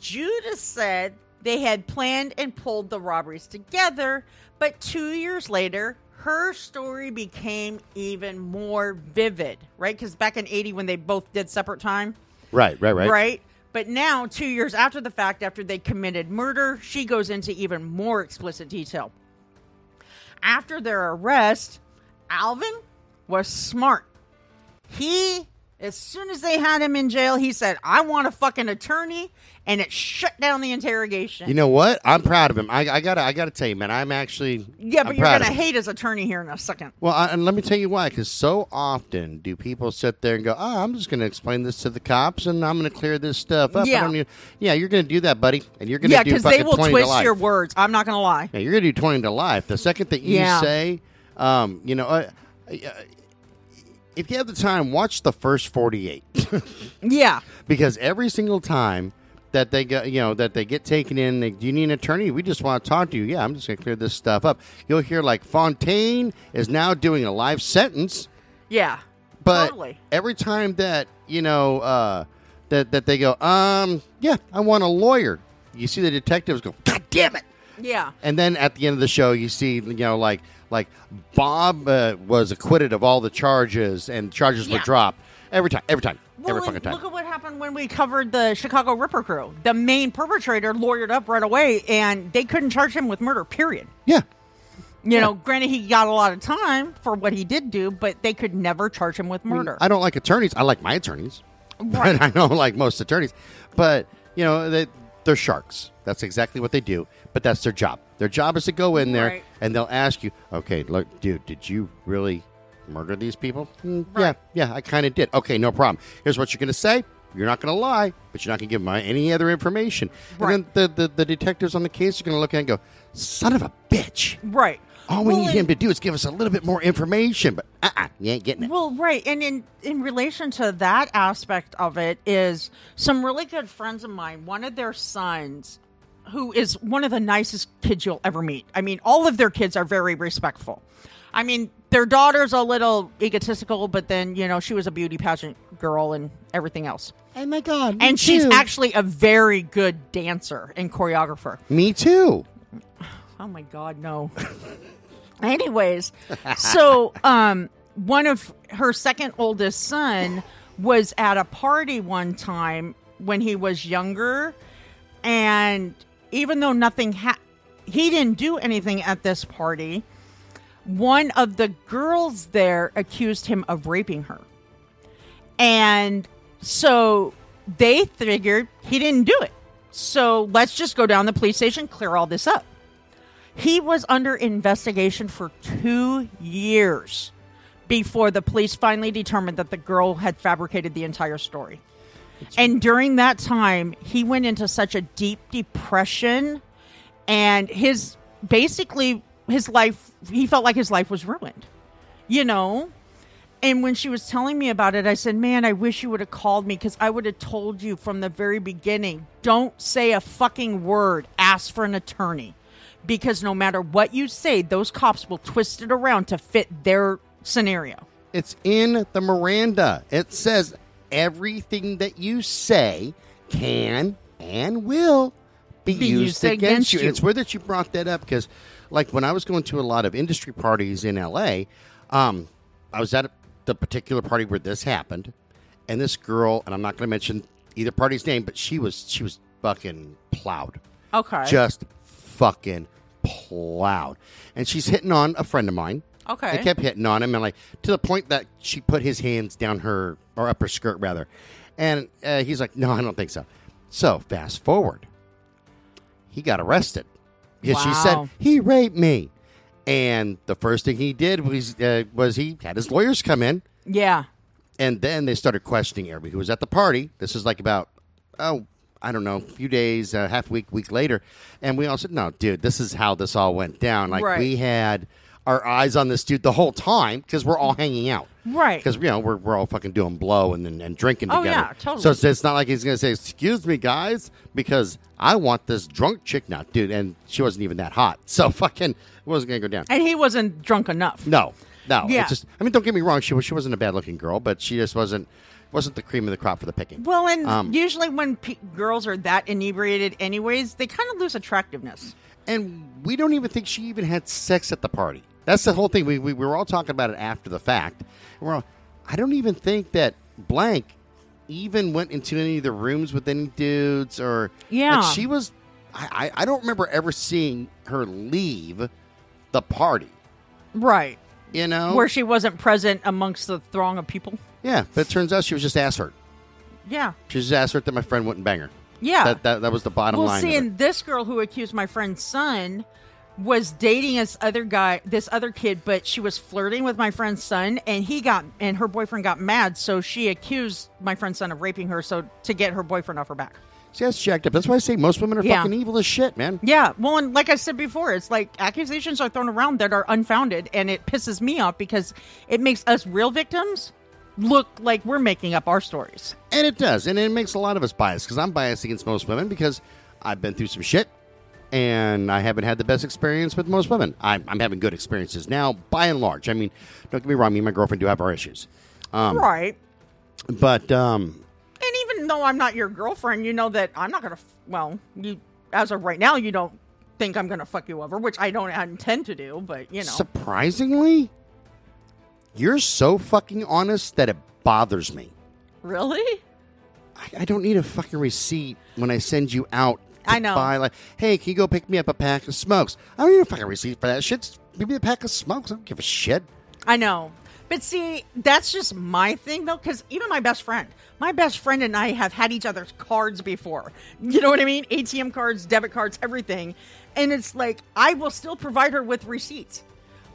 Judas said they had planned and pulled the robberies together, but two years later, her story became even more vivid, right? Because back in 80, when they both did separate time, Right, right, right. right? But now, two years after the fact, after they committed murder, she goes into even more explicit detail. After their arrest, Alvin was smart. He, as soon as they had him in jail, he said, I want a fucking attorney, and it shut down the interrogation. You know what? I'm proud of him. I, I gotta, I gotta tell you, man. I'm actually, yeah, but I'm you're going to hate his attorney here in a second. Well, I, and let me tell you why. Because so often do people sit there and go, "Oh, I'm just going to explain this to the cops, and I'm going to clear this stuff up." I Yeah. need- yeah, you're going to do that, buddy, and you're going to Yeah, because they will twist your words. I'm not going to lie. Yeah, you're going to do 20 to life. The second that you Yeah. say, um, you know, uh, uh, if you have the time, watch the first 48. Yeah. because every single time that they get, you know, that they get taken in, they, do you need an attorney? We just want to talk to you. Yeah, I'm just going to clear this stuff up. You'll hear like Fontaine is now doing a life sentence. Yeah. But Totally. every time that you know uh, that that they go, um, yeah, I want a lawyer. You see the detectives go, God damn it! Yeah. And then at the end of the show, you see you know like like Bob uh, was acquitted of all the charges and charges were Yeah. dropped every time, every time, every fucking time. look at what happened when we covered the Chicago Ripper crew. The main perpetrator lawyered up right away, and they couldn't charge him with murder. Period. yeah, You know, granted, he got a lot of time for what he did do, but they could never charge him with murder. I don't like attorneys. I like my attorneys, Right. but I don't like most attorneys. But you know, they, they're sharks. That's exactly what they do. But that's their job. Their job is to go in there Right. and they'll ask you, "Okay, look, dude, did you really murder these people?" "Mm, Right. Yeah, yeah, I kind of did. Okay, no problem. Here's what you're going to say. You're not going to lie, but you're not going to give them any other information. Right. And then the, the, the detectives on the case are going to look at it and go, "Son of a bitch! right. All we Well, need and- him to do is give us a little bit more information." But uh-uh, you ain't getting it. Well, right, and in in relation to that aspect of it is some really good friends of mine. One of their sons, who is one of the nicest kids you'll ever meet. I mean, all of their kids are very respectful. I mean, their daughter's a little egotistical, but then you know she was a beauty pageant girl and everything else. Oh my god! And she's too. actually a very good dancer and choreographer. me too. Oh my god, no. Anyways, so um one of her second oldest son was at a party one time when he was younger and even though nothing ha- he didn't do anything at this party, one of the girls there accused him of raping her. And so they figured he didn't do it. So let's just go down the police station, clear all this up. He was under investigation for two years before the police finally determined that the girl had fabricated the entire story. And during that time, he went into such a deep depression, and his basically his life he felt like his life was ruined. You know? And when she was telling me about it, I said, "Man, I wish you would have called me cuz I would have told you from the very beginning, don't say a fucking word. Ask for an attorney." Because no matter what you say, those cops will twist it around to fit their scenario. It's in the Miranda. It says everything that you say can and will be, Be used, used against, against you. you. It's weird that you brought that up because, like, when I was going to a lot of industry parties in LA, um, I was at the particular party where this happened, and this girl, and I'm not going to mention either party's name, but she was she was fucking plowed Okay. just fucking plowed. And she's hitting on a friend of mine. okay. I kept hitting on him, and like to the point that she put his hands down her or up her skirt rather, and uh, he's like, "No, I don't think so." So fast forward, he got arrested because she said Wow. he raped me, and the first thing he did was uh, was he had his lawyers come in, yeah. and then they started questioning everybody who was at the party. This is like about oh. I don't know, a few days, uh, half week, week later, and we all said, "No, dude, this is how this all went down." Like Right. we had our eyes on this dude the whole time because we're all hanging out, Right. Because you know we're, we're all fucking doing blow and and, and drinking Oh, together. yeah, totally. So it's, it's not like he's gonna say, "Excuse me, guys," because I want this drunk chick now, dude, and she wasn't even that hot, so fucking it wasn't gonna go down. And he wasn't drunk enough. No, no. Yeah. It's just, I mean, don't get me wrong. She was, she wasn't a bad looking girl, but she just wasn't wasn't the cream of the crop for the picking. Well, and Um, usually when pe- girls are that inebriated, anyways, they kind of lose attractiveness. And we don't even think she even had sex at the party. That's the whole thing. We, we, we were all talking about it after the fact. We're all, I don't even think that blank even went into any of the rooms with any dudes or Yeah. like, she was. I, I don't remember ever seeing her leave the party. Right. You know, Where she wasn't present amongst the throng of people. yeah. But it turns out she was just ass hurt. Yeah. She was just ass hurt that my friend wouldn't bang her. Yeah. That, that that was the bottom well, line. see, of it. this girl who accused my friend's son was dating this other guy, this other kid, but she was flirting with my friend's son, and he got and her boyfriend got mad, so she accused my friend's son of raping her, so to get her boyfriend off her back. See, that's jacked up. That's why I say most women are Yeah. fucking evil as shit, man. Yeah, well, and like I said before, it's like accusations are thrown around that are unfounded, and it pisses me off because it makes us real victims look like we're making up our stories. And it does. And it makes a lot of us biased because I'm biased against most women because I've been through some shit and I haven't had the best experience with most women. I'm, I'm having good experiences now, by and large. I mean, don't get me wrong, me and my girlfriend do have our issues. Um, right. But, um, And even though I'm not your girlfriend, you know that I'm not gonna. Well, you as of right now, you don't think I'm gonna fuck you over, which I don't intend to do. But you know, surprisingly, you're so fucking honest that it bothers me. really, I, I don't need a fucking receipt when I send you out. I know. Buy like, hey, can you go pick me up a pack of smokes? I don't need a fucking receipt for that shit. Give me a pack of smokes. I don't give a shit. I know. But see, that's just my thing though, because even my best friend, my best friend and I have had each other's cards before. You know what I mean? ATM cards, debit cards, everything. And it's like I will still provide her with receipts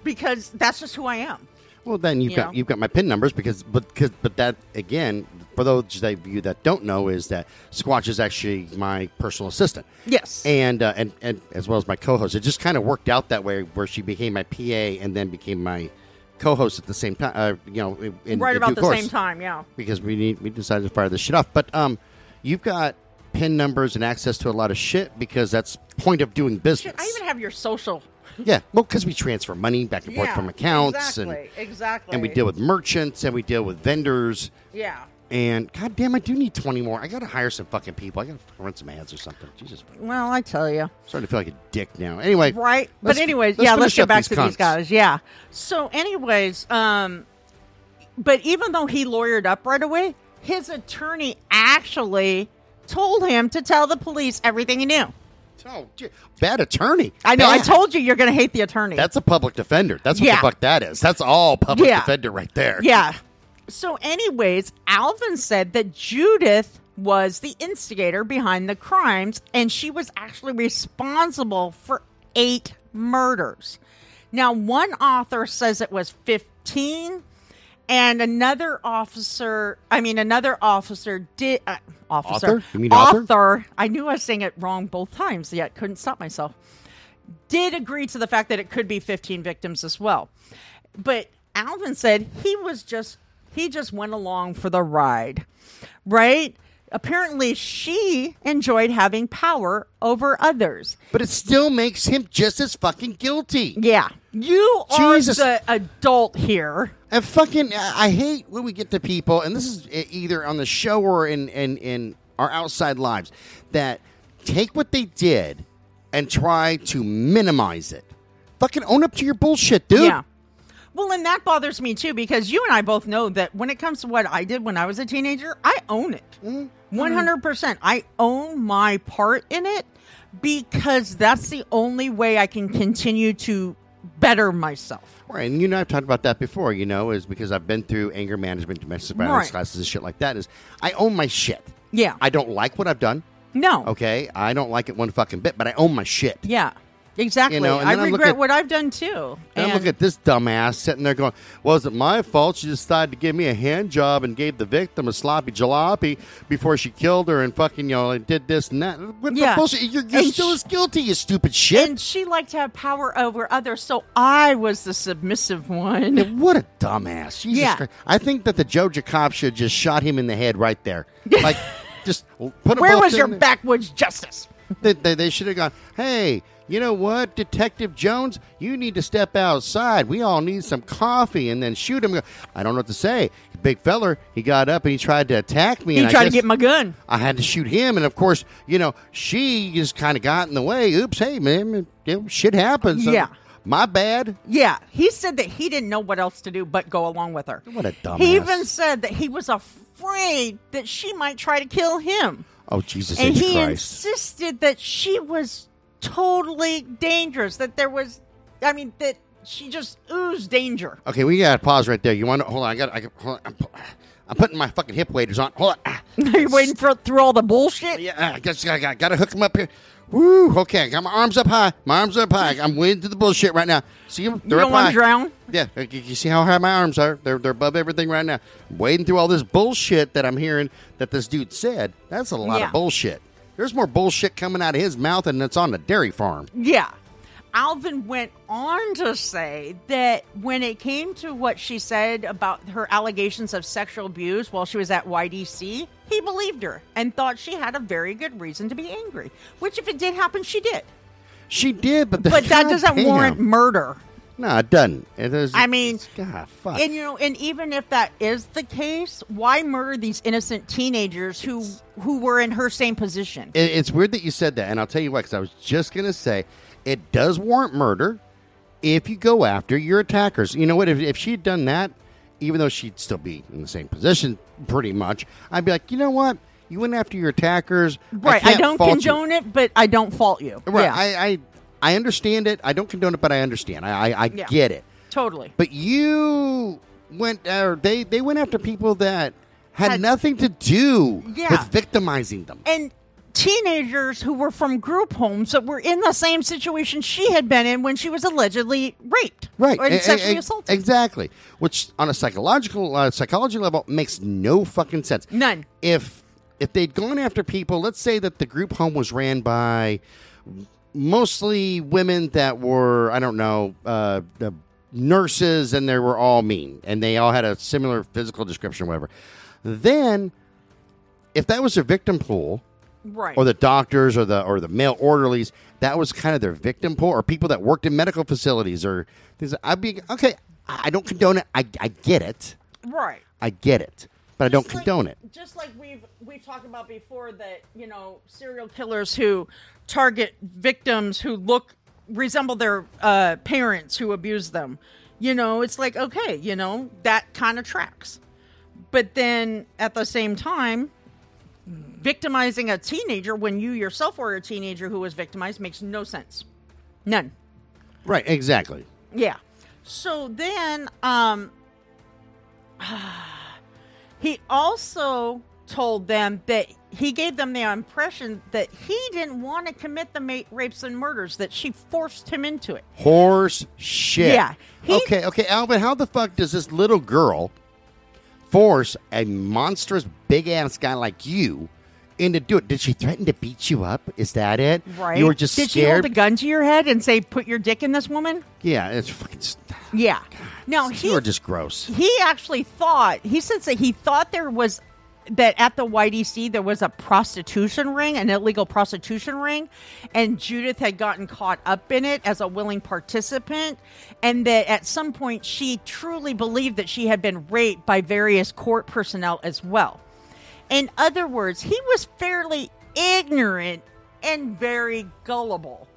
because that's just who I am. Well, then you've You got know? you've got my pin numbers because but because but that again for those of you that don't know is that Squatch is actually my personal assistant Yes. and uh, and and as well as my co-host. It just kind of worked out that way where she became my PA and then became my co-host at the same time. Uh, you know, in, in right due about the course, same time, yeah. because we need we decided to fire this shit off. But um, you've got pin numbers and access to a lot of shit because that's point of doing business. Shit, I even have your social. Yeah, well, because we transfer money back and forth Yeah, from accounts and. exactly, exactly. And we deal with merchants and we deal with vendors. Yeah. And god damn, I do need 20 more. I gotta hire some fucking people. I gotta run some ads or something. Jesus. I'm Well, I tell you. starting to feel like a dick now. Anyway. Right. let's- but anyways, let's yeah, finish let's get up back these to cunts. these guys. Yeah. So anyways, um but even though he lawyered up right away, his attorney actually told him to tell the police everything he knew. Oh, bad attorney. I know, I told you you're going to hate the attorney. That's a public defender. That's what Yeah. the fuck that is. That's all public Yeah. defender right there. Yeah. So, anyways, Alvin said that Judith was the instigator behind the crimes and she was actually responsible for eight murders. Now, one author says it was 15 and another officer, I mean, another officer did. Uh, officer. Author? You mean author? author. I knew I was saying it wrong both times, yet couldn't stop myself. did agree to the fact that it could be 15 victims as well. But Alvin said he was just he just went along for the ride. Right? Apparently she enjoyed having power over others. But it still makes him just as fucking guilty. Yeah. You are Jesus. the adult here. And fucking, I hate when we get to people, and this is either on the show or in, in, in our outside lives, that take what they did and try to minimize it. Fucking own up to your bullshit, dude. Yeah. Well, and that bothers me too because you and I both know that when it comes to what I did when I was a teenager, I own it. Mm-hmm. 100%. I own my part in it because that's the only way I can continue to better myself. Right, and you know I've talked about that before. You know, is because I've been through anger management, domestic violence Right. classes, and shit like that. Is I own my shit. Yeah. I don't like what I've done. no. Okay, I don't like it one fucking bit, but I own my shit. Yeah. Exactly. You know, and I regret looking- what I've done too. And, I'm looking at this dumbass sitting there going, "Was it my fault? She decided to give me a hand job and gave the victim a sloppy jalopy before she killed her and fucking you know did this and that. What Yeah. bullshit? You're, you're still sh- as guilty, you stupid shit. and she liked to have power over others, so I was the submissive one. Yeah, what a dumbass! Jesus Yeah. Christ. I think that the Georgia cop should just shot him in the head right there. Like, just put Where was your there. backwoods justice? They, they, they should have gone, hey, you know what, Detective Jones, you need to step outside. We all need some coffee and then shoot him. I don't know what to say. Big feller, he got up and he tried to attack me. He and I tried to get my gun. I had to shoot him. And of course, you know, she just kind of got in the way. Oops, hey, man, shit happens. Yeah. My bad. Yeah, he said that he didn't know what else to do but go along with her. What a dumbass. He even said that he was afraid that she might try to kill him. Oh, Jesus and he Christ. insisted that she was totally dangerous, that there was, I mean, that she just oozed danger. Okay, we got to pause right there. You want to, hold on, I got, I got, hold on. I'm, pu- I'm putting my fucking hip waders on. Hold on. Are you waiting for through all the bullshit? Yeah, I guess I got, got to hook him up here. Woo! Okay, I got my arms up high. My arms are up high. I'm wading through the bullshit right now. See them? You don't up want high. to drown? Yeah, you, you see how high my arms are? They're they're above everything right now. I'm wading through all this bullshit that I'm hearing that this dude said. That's a lot Yeah. of bullshit. There's more bullshit coming out of his mouth than it's on the dairy farm. Yeah. Alvin went on to say that when it came to what she said about her allegations of sexual abuse while she was at YDC, he believed her and thought she had a very good reason to be angry. Which, if it did happen, she did. She did, but But that doesn't warrant murder. No, it doesn't. It is, I mean, God, fuck. And you know, and even if that is the case, why murder these innocent teenagers who who were in her same position? It- it's weird that you said that, and I'll tell you why. because I was just going to say it does warrant murder if you go after your attackers. You know what? If, if she had done that, even though she'd still be in the same position pretty much, I'd be like, you know what? You went after your attackers. Right. I, can't don't fault you." condone it, but I don't fault you. Right. Yeah. I, I, I understand it. I don't condone it, but I understand. I, I, I Yeah. get it. totally. But you went, or they, they went after people that had, Had- nothing to do Yeah. with victimizing them. and teenagers who were from group homes that were in the same situation she had been in when she was allegedly raped right and sexually assaulted exactly which on a psychological uh, psychology level makes no fucking sense none if if they'd gone after people let's say that the group home was ran by mostly women that were i don't know uh, the nurses and they were all mean and they all had a similar physical description or whatever. Then if that was their victim pool right. or the doctors or the or the male orderlies that was kind of their victim pool or people that worked in medical facilities or things i'd be okay i don't condone it. I, I get it. Right. I get it. But i don't Just like- condone it. just like we've we've talked about before that you know serial killers who target victims who look resemble their uh, parents who abuse them. You know it's like okay you know that kind of tracks. But then at the same time victimizing a teenager when you yourself were a teenager who was victimized makes no sense. None. Right exactly. Yeah. So then um he also told them that he gave them the impression that he didn't want to commit the ma- rapes and murders that she forced him into it. horse shit Yeah, he- okay okay alvin how the fuck does this little girl force a monstrous big ass guy like you in to do it. Did she threaten to beat you up? Is that it? Right. You were just Did she hold a gun to your head and say, "Put your dick in this woman"? yeah, it's fucking. st- Yeah. No, he You were just gross. he actually thought he said that he thought there was that at the YDC there was a prostitution ring, an illegal prostitution ring, and Judith had gotten caught up in it as a willing participant, and that at some point she truly believed that she had been raped by various court personnel as well. In other words, he was fairly ignorant and very gullible,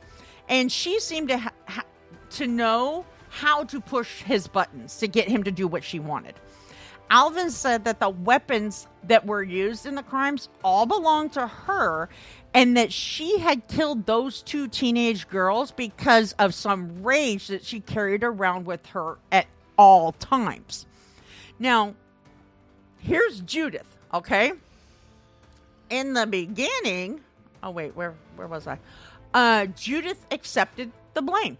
and she seemed to ha- to know how to push his buttons to get him to do what she wanted. Alvin said that the weapons that were used in the crimes all belonged to her and that she had killed those two teenage girls because of some rage that she carried around with her at all times. Now, here's Judith, okay? In the beginning, oh wait, where where was I? Uh Judith accepted the blame.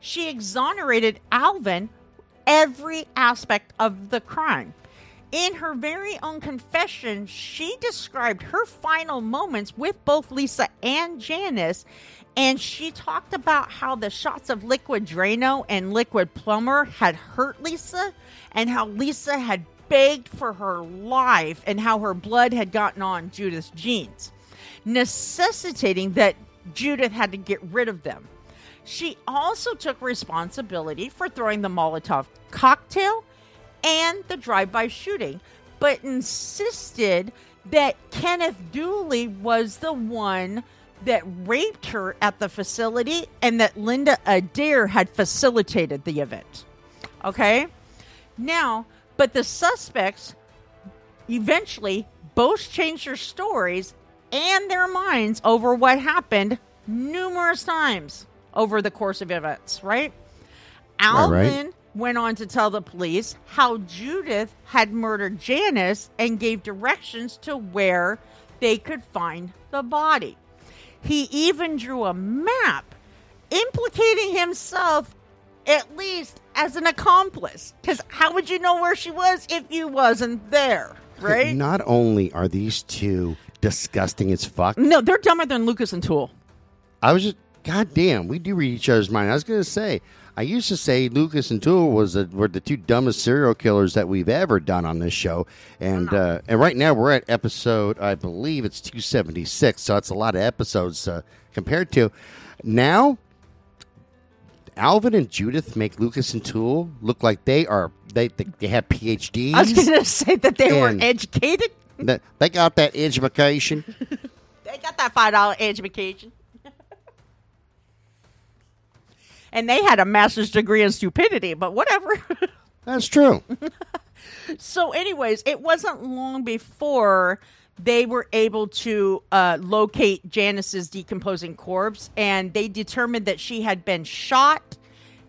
She exonerated Alvin every aspect of the crime. In her very own confession, she described her final moments with both Lisa and Janice, and she talked about how the shots of liquid Drano and Liquid-Plumr had hurt Lisa, and how Lisa had begged for her life, and how her blood had gotten on Judith's jeans, necessitating that Judith had to get rid of them. She also took responsibility for throwing the Molotov cocktail and the drive by shooting, but insisted that Kenneth Dooley was the one that raped her at the facility and that Linda Adair had facilitated the event. Okay? Now, but the suspects eventually both changed their stories and their minds over what happened numerous times over the course of events, right? All right. Went on to tell the police how Judith had murdered Janice and gave directions to where they could find the body. He even drew a map implicating himself at least as an accomplice. Because how would you know where she was if you wasn't there, right? Not only are these two disgusting as fuck, No, they're dumber than Lucas and Toole. I was just, God damn, we do read each other's mind. I was going to say, I used to say Lucas and Toole was the, were the two dumbest serial killers that we've ever done on this show, and uh, and right now we're at episode, I believe it's two seventy six, so it's a lot of episodes uh, compared to now. Alvin and Judith make Lucas and Toole look like they are they they, they have PhDs. I was going to say that they were educated. That- they got that education. They got that five dollar education. And they had a master's degree in stupidity, but whatever. That's true. so, anyways, it wasn't long before they were able to uh, locate Janice's decomposing corpse, and they determined that she had been shot,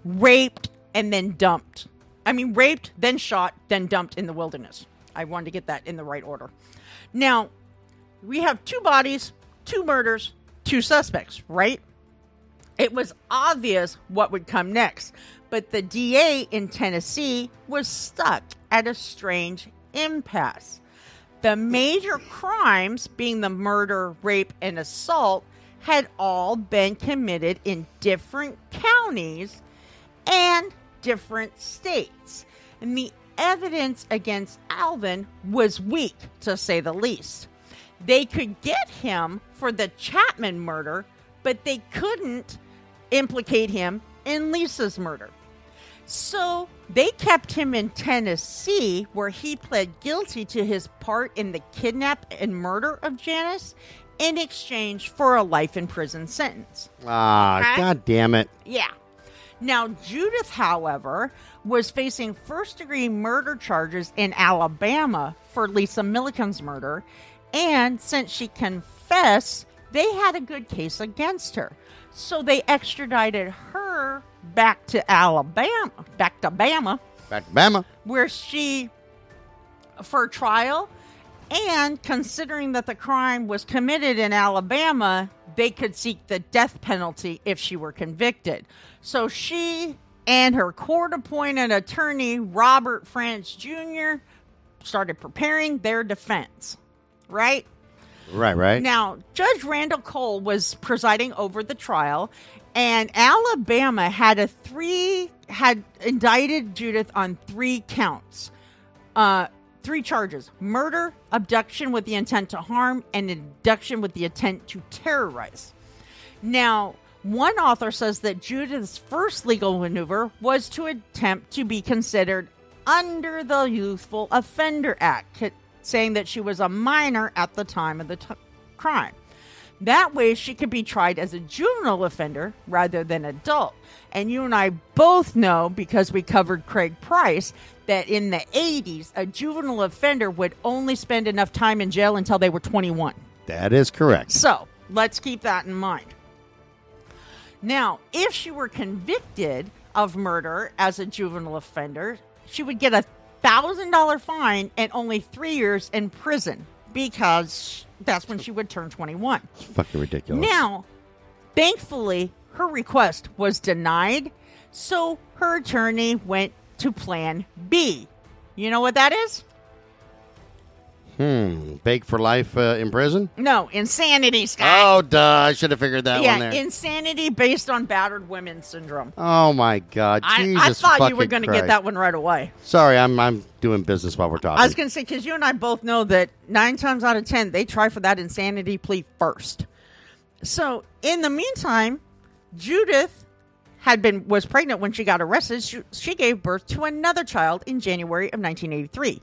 raped, and then dumped. I mean, raped, then shot, then dumped in the wilderness. I wanted to get that in the right order. Now, we have two bodies, two murders, two suspects, right? It was obvious what would come next, but the DA in Tennessee was stuck at a strange impasse. The major crimes, being the murder, rape, and assault, had all been committed in different counties and different states. And the evidence against Alvin was weak, to say the least. They could get him for the Chapman murder, but they couldn't implicate him in Lisa's murder. So they kept him in Tennessee, where he pled guilty to his part in the kidnap and murder of Janice in exchange for a life in prison sentence. Ah, Huh? god damn it. Yeah. Now, Judith, however, was facing first degree murder charges in Alabama for Lisa Milliken's murder. And since she confessed, they had a good case against her. So they extradited her back to Alabama, back to Bama, Back to Bama. where she, for trial, and considering that the crime was committed in Alabama, they could seek the death penalty if she were convicted. So she and her court appointed attorney, Robert French Jr., started preparing their defense, right? Right, right. Now, Judge Randall Cole was presiding over the trial, and Alabama had a three had indicted Judith on three counts, uh, three charges: murder, abduction with the intent to harm, and abduction with the intent to terrorize. Now, one author says that Judith's first legal maneuver was to attempt to be considered under the Youthful Offender Act, saying that she was a minor at the time of the t- crime. That way, she could be tried as a juvenile offender rather than adult. And you and I both know, because we covered Craig Price, that in the 80s, a juvenile offender would only spend enough time in jail until they were 21. That is correct. So let's keep that in mind. Now, if she were convicted of murder as a juvenile offender, she would get a thousand dollar fine and only three years in prison because that's when she would turn 21. It's fucking ridiculous. Now, thankfully, her request was denied, so her attorney went to plan B. You know what that is? Hmm. Bake for life uh, in prison? No, insanity, Scott. Oh, duh. I should have figured that yeah, one there. insanity based on battered women syndrome. oh, my God. I, Jesus I thought you were fucking going to Christ. get that one right away. Sorry, I'm, I'm doing business while we're talking. I was going to say because you and I both know that nine times out of ten they try for that insanity plea first. So in the meantime, Judith had been was pregnant when she got arrested. She, she gave birth to another child in January of 1983.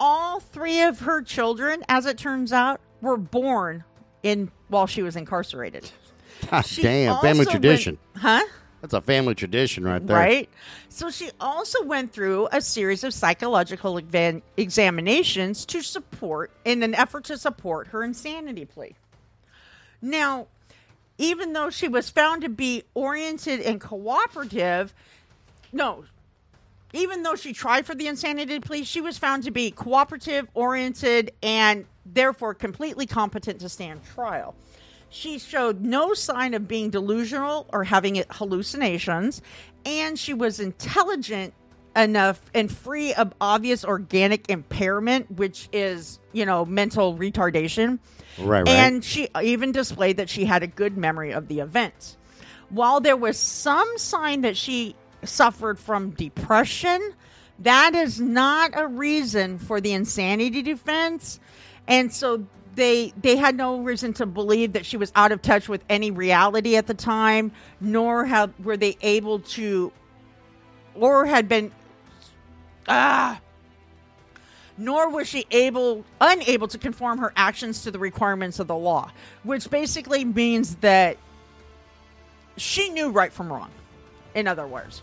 All three of her children, as it turns out, were born in while she was incarcerated. God She damn, family tradition. went- huh? That's a family tradition right there. Right? So she also went through a series of psychological evan- examinations to support, in an effort to support her insanity plea. Now, even though she was found to be oriented and cooperative, no, even though she tried for the insanity plea, she was found to be cooperative, oriented, and therefore completely competent to stand trial. She showed no sign of being delusional or having hallucinations, and she was intelligent enough and free of obvious organic impairment, which is, you know, mental retardation. Right, right. And she even displayed that she had a good memory of the events. While there was some sign that she suffered from depression, that is not a reason for the insanity defense. And so they they had no reason to believe that she was out of touch with any reality at the time, nor have were they able to or had been ah nor was she able unable to conform her actions to the requirements of the law which basically means that she knew right from wrong in other words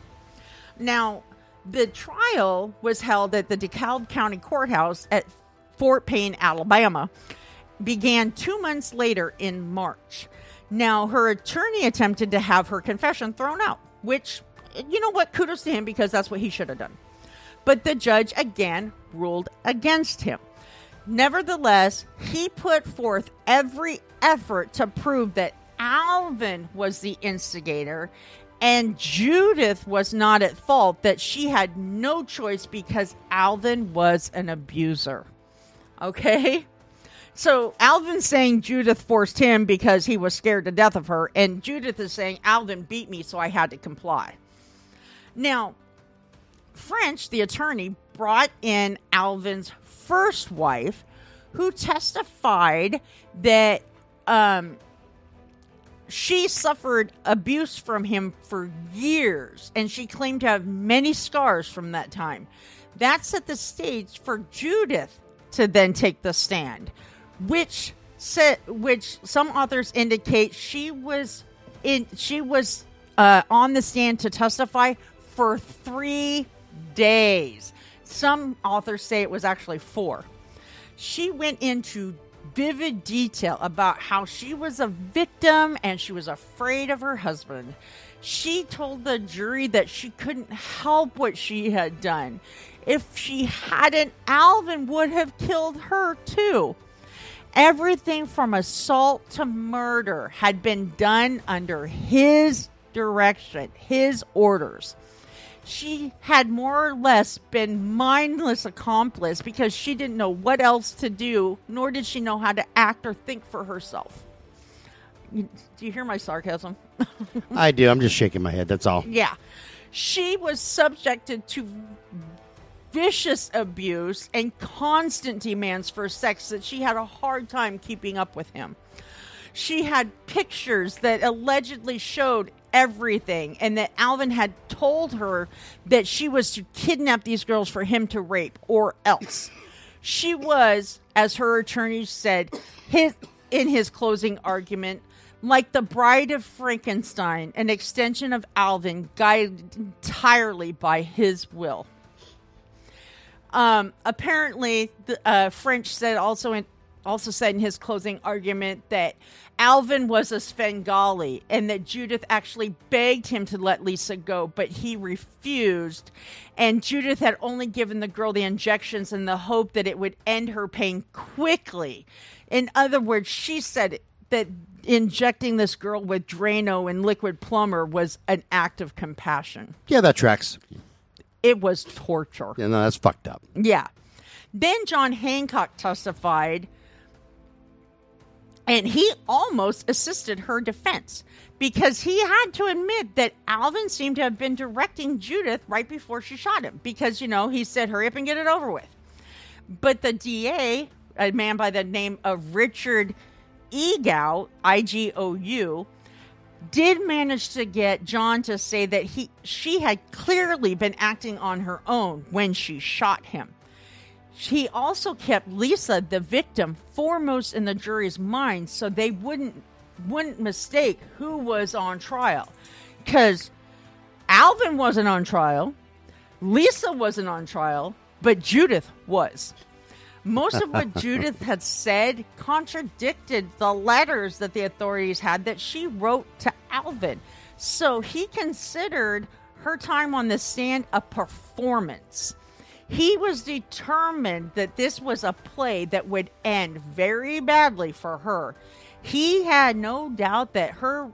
now the trial was held at the DeKalb County Courthouse at Fort Payne, Alabama, began two months later in March. Now, her attorney attempted to have her confession thrown out, which, you know what, kudos to him because that's what he should have done. But the judge again ruled against him. Nevertheless, he put forth every effort to prove that Alvin was the instigator and Judith was not at fault, that she had no choice because Alvin was an abuser. Okay? So Alvin's saying Judith forced him because he was scared to death of her, and Judith is saying Alvin beat me, so I had to comply. Now, French, the attorney, brought in Alvin's first wife, who testified that um, she suffered abuse from him for years, and she claimed to have many scars from that time. That set the stage for Judith to then take the stand, which said, which some authors indicate she was in, she was uh, on the stand to testify for three days. Some authors say it was actually four. She went into vivid detail about how she was a victim and she was afraid of her husband. She told the jury that she couldn't help what she had done. If she hadn't, Alvin would have killed her too. Everything from assault to murder had been done under his direction, his orders. She had more or less been mindless accomplice because she didn't know what else to do, nor did she know how to act or think for herself. Do you hear my sarcasm? I do. I'm just shaking my head. That's all. Yeah. She was subjected to vicious abuse and constant demands for sex that she had a hard time keeping up with him. She had pictures that allegedly showed everything and that Alvin had told her that she was to kidnap these girls for him to rape or else. She was, as her attorney said, his, in his closing argument, like the bride of Frankenstein, an extension of Alvin guided entirely by his will. Um, apparently, the, uh, French said also in, also said in his closing argument that Alvin was a Svengali and that Judith actually begged him to let Lisa go, but he refused. And Judith had only given the girl the injections in the hope that it would end her pain quickly. In other words, she said that injecting this girl with Drano and Liquid-Plumr was an act of compassion. Yeah, that tracks. It was torture. Yeah, no, that's fucked up. Yeah. Then John Hancock testified, and he almost assisted her defense because he had to admit that Alvin seemed to have been directing Judith right before she shot him because, you know, he said, hurry up and get it over with. But the DA, a man by the name of Richard Igou, I G O U, did manage to get John to say that he she had clearly been acting on her own when she shot him. He also kept Lisa, the victim, foremost in the jury's mind so they wouldn't wouldn't mistake who was on trial. Cuz Alvin wasn't on trial, Lisa wasn't on trial, but Judith was. Most of what Judith had said contradicted the letters that the authorities had that she wrote to Alvin. So he considered her time on the stand a performance. He was determined that this was a play that would end very badly for her. He had no doubt that her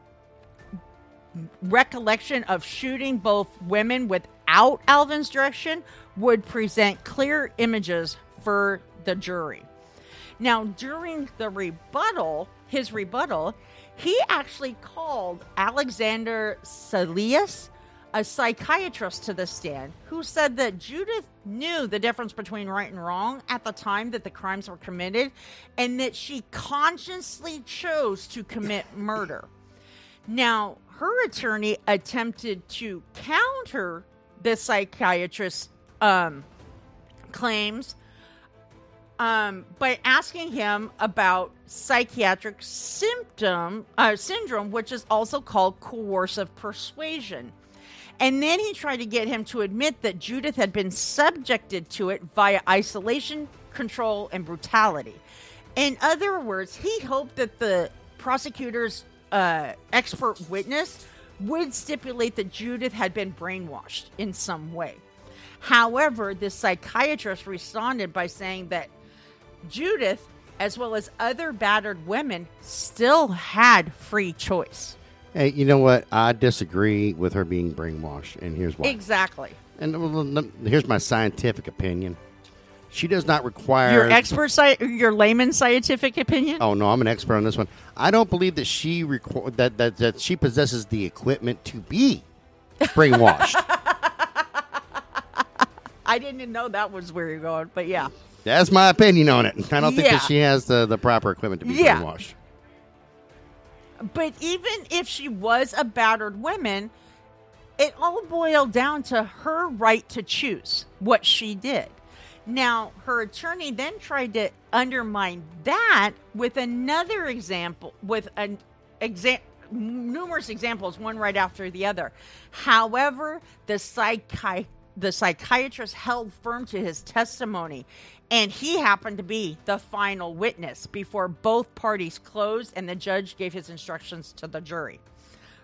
recollection of shooting both women without Alvin's direction would present clear images for the jury. Now, during the rebuttal, his rebuttal, he actually called Alexander Salias, a psychiatrist, to the stand, who said that Judith knew the difference between right and wrong at the time that the crimes were committed and that she consciously chose to commit murder. Now, her attorney attempted to counter the psychiatrist's um, claims um, by asking him about psychiatric symptom uh, syndrome, which is also called coercive persuasion. And then he tried to get him to admit that Judith had been subjected to it via isolation, control, and brutality. In other words, he hoped that the prosecutor's uh, expert witness would stipulate that Judith had been brainwashed in some way. However, the psychiatrist responded by saying that Judith, as well as other battered women, still had free choice. Hey, you know what? I disagree with her being brainwashed, and here's why. Exactly. And here's my scientific opinion. She does not require your expert, sci- your layman scientific opinion. Oh no, I'm an expert on this one. I don't believe that she requ- that, that that she possesses the equipment to be brainwashed. I didn't know that was where you're going, but yeah. That's my opinion on it. I don't think Yeah. that she has the, the proper equipment to be Yeah. brainwashed. But even if she was a battered woman, it all boiled down to her right to choose what she did. Now, her attorney then tried to undermine that with another example, with an exa- numerous examples, one right after the other. However, the psychi- the psychiatrist held firm to his testimony, and he happened to be the final witness before both parties closed and the judge gave his instructions to the jury.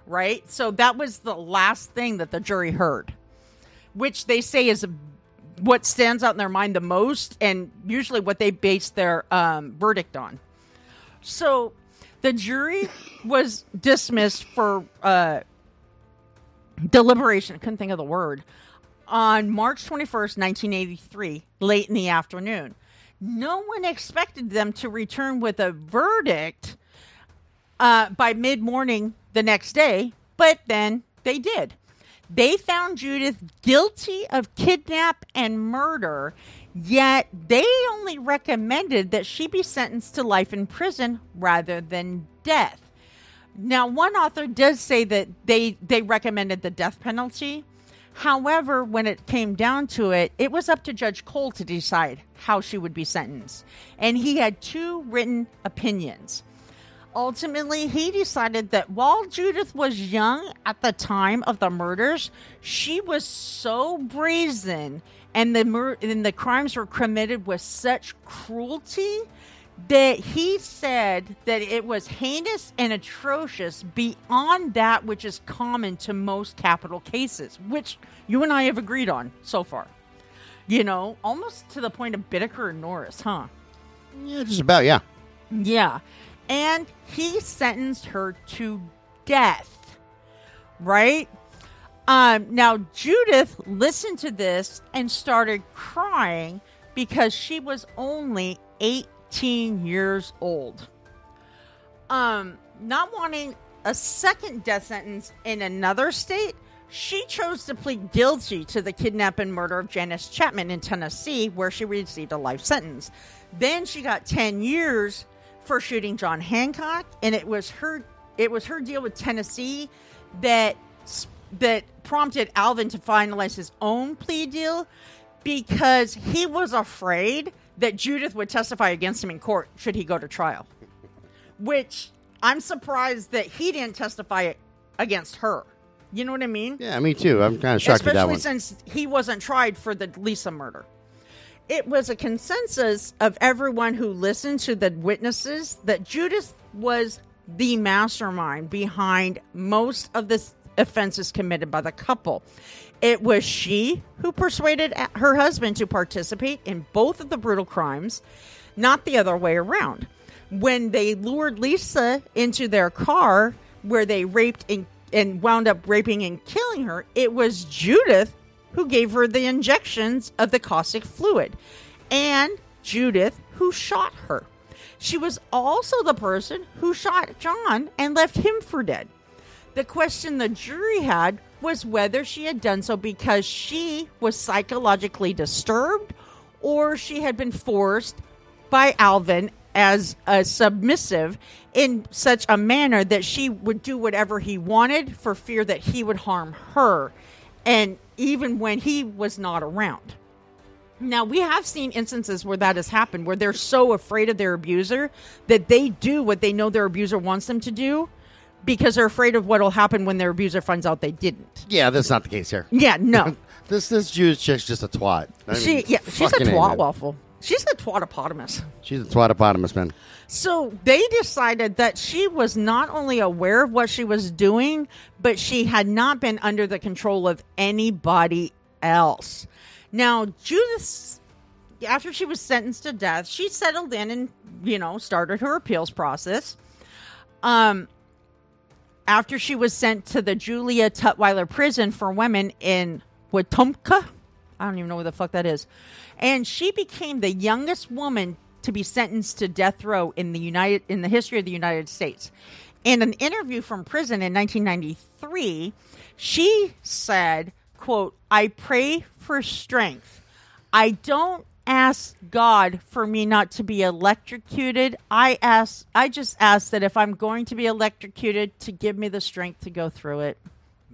Right? So that was the last thing that the jury heard, which they say is what stands out in their mind the most and usually what they base their um, verdict on. So the jury was dismissed for uh, deliberation. I couldn't think of the word. On March 21st, 1983, late in the afternoon. No one expected them to return with a verdict uh, by mid morning the next day, but then they did. They found Judith guilty of kidnap and murder, yet they only recommended that she be sentenced to life in prison rather than death. Now, one author does say that they they recommended the death penalty. However, when it came down to it, it was up to Judge Cole to decide how she would be sentenced. And he had two written opinions. Ultimately, he decided that while Judith was young at the time of the murders, she was so brazen and the mur- and the crimes were committed with such cruelty that he said that it was heinous and atrocious beyond that which is common to most capital cases, which you and I have agreed on so far. You know, almost to the point of Bittaker and Norris, huh? Yeah, just about, yeah. Yeah. And he sentenced her to death. Right? Um, now, Judith listened to this and started crying because she was only 18 years old. Um, not wanting a second death sentence in another state, she chose to plead guilty to the kidnap and murder of Janice Chapman in Tennessee, where she received a life sentence. Then she got 10 years for shooting John Hancock, and it was her it was her deal with Tennessee that that prompted Alvin to finalize his own plea deal because he was afraid that Judith would testify against him in court should he go to trial. Which I'm surprised that he didn't testify against her. You know what I mean? Yeah, me too. I'm kind of shocked Especially at that one. since he wasn't tried for the Lisa murder. It was a consensus of everyone who listened to the witnesses that Judith was the mastermind behind most of the offenses committed by the couple. It was she who persuaded her husband to participate in both of the brutal crimes, not the other way around. When they lured Lisa into their car where they raped and, and wound up raping and killing her, it was Judith who gave her the injections of the caustic fluid, and Judith who shot her. She was also the person who shot John and left him for dead. The question the jury had was whether she had done so because she was psychologically disturbed or she had been forced by Alvin as a submissive in such a manner that she would do whatever he wanted for fear that he would harm her. And even when he was not around. Now, we have seen instances where that has happened, where they're so afraid of their abuser that they do what they know their abuser wants them to do because they're afraid of what will happen when their abuser finds out they didn't. Yeah, that's not the case here. Yeah, no. this this Jewish chick's just a twat. I she, mean, yeah, she's a twat waffle. She's a twatopotamus. She's a twatopotamus, man. So they decided that she was not only aware of what she was doing, but she had not been under the control of anybody else. Now, Judith, after she was sentenced to death, she settled in and, you know, started her appeals process. Um, after she was sent to the Julia Tutwiler prison for women in Wetumpka, I don't even know where the fuck that is. And she became the youngest woman to be sentenced to death row in the United in the history of the United States. In an interview from prison in 1993, she said, quote, "I pray for strength. I don't ask God for me not to be electrocuted. I ask I just ask that if I'm going to be electrocuted to give me the strength to go through it."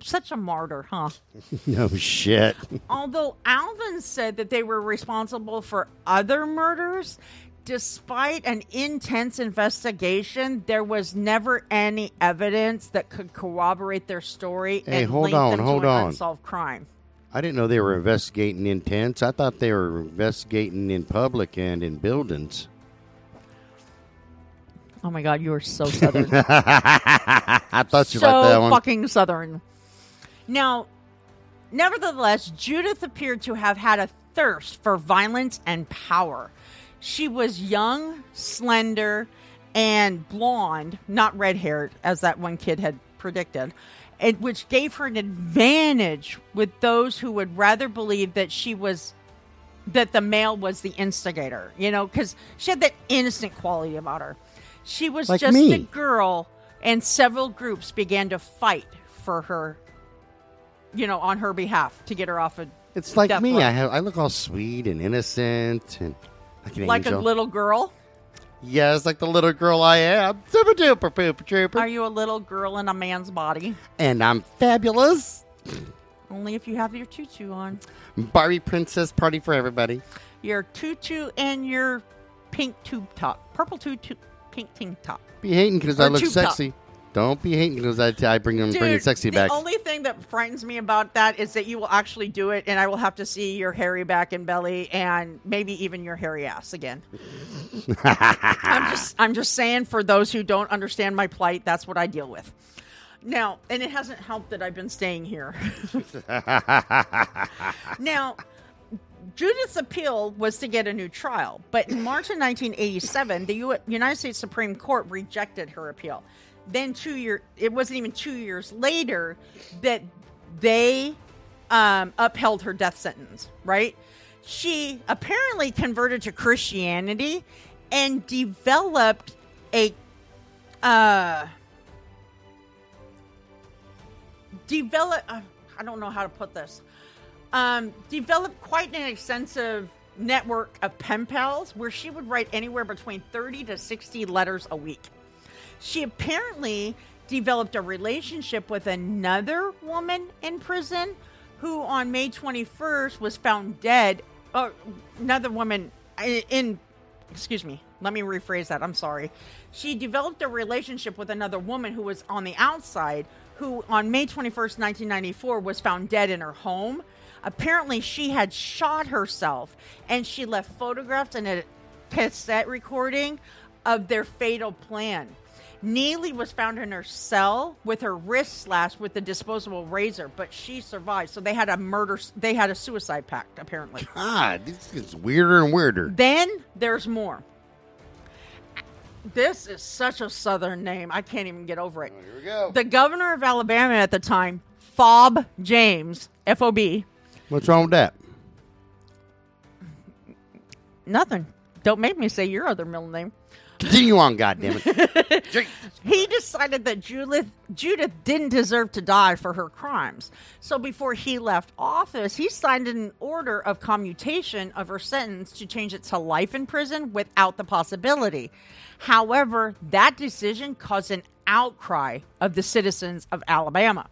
Such a martyr, huh? No shit. Although Alvin said that they were responsible for other murders, despite an intense investigation, there was never any evidence that could corroborate their story Hey, and hold link on, them hold to an on. unsolved crime. I didn't know they were investigating in tents. I thought they were investigating in public and in buildings. Oh my god, you are so southern. I thought you so liked that one. fucking southern. Now, nevertheless, Judith appeared to have had a thirst for violence and power. She was young, slender, and blonde, not red haired, as that one kid had predicted. And which gave her an advantage with those who would rather believe that she was that the male was the instigator. You know, because she had that innocent quality about her. She was Like just me. a girl, and several groups began to fight for her. You know, on her behalf to get her off of It's like me. I have I look all sweet and innocent and like an like a little girl. Yes, like the little girl I am. Super duper pooper trooper. Are you a little girl in a man's body? and I'm fabulous. Only if you have your tutu on. Barbie princess party for everybody. Your tutu and your pink tube top, purple tutu, pink tank top. Be hating because I look tube top. Don't be hating because I, I bring them bringing sexy the back. The only thing that frightens me about that is that you will actually do it, and I will have to see your hairy back and belly, and maybe even your hairy ass again. I'm just, I'm just saying for those who don't understand my plight, that's what I deal with. Now, and it hasn't helped that I've been staying here. now, Judith's appeal was to get a new trial, but in March of 1987, the U- United States Supreme Court rejected her appeal. Then two year, it wasn't even two years later that they um, upheld her death sentence. Right? She apparently converted to Christianity and developed a uh, develop. Uh, I don't know how to put this um, developed quite an extensive network of pen pals where she would write anywhere between 30 to 60 letters a week. She apparently developed a relationship with another woman in prison who, on May 21st, was found dead. Another woman in, excuse me, let me rephrase that. I'm sorry. She developed a relationship with another woman who was on the outside, who on May 21st, 1994, was found dead in her home. Apparently, she had shot herself and she left photographs and a cassette recording of their fatal plan. Neelley was found in her cell with her wrist slashed with a disposable razor, but she survived. So they had a murder, they had a suicide pact, apparently. God, this gets weirder and weirder. Then there's more. This is such a southern name. I can't even get over it. Oh, here we go. The governor of Alabama at the time, Fob James, F O B, What's wrong with that? nothing. Don't make me say your other middle name. Continue on, goddammit. He decided that Judith Judith didn't deserve to die for her crimes. So before he left office, he signed an order of commutation of her sentence to change it to life in prison without the possibility. However, that decision caused an outcry of the citizens of Alabama.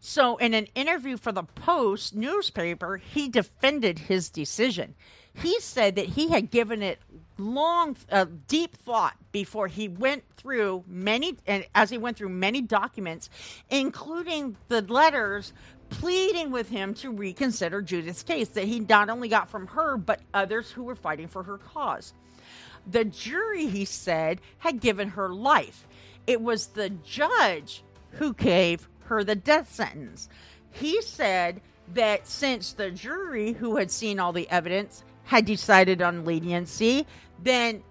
So, in an interview for the Post newspaper, he defended his decision. He said that he had given it long, uh, deep thought before he went through many, and as he went through many documents, including the letters pleading with him to reconsider Judith's case that he not only got from her, but others who were fighting for her cause. The jury, he said, had given her life. It was the judge who gave her the death sentence. He said that since the jury, who had seen all the evidence, had decided on leniency, then,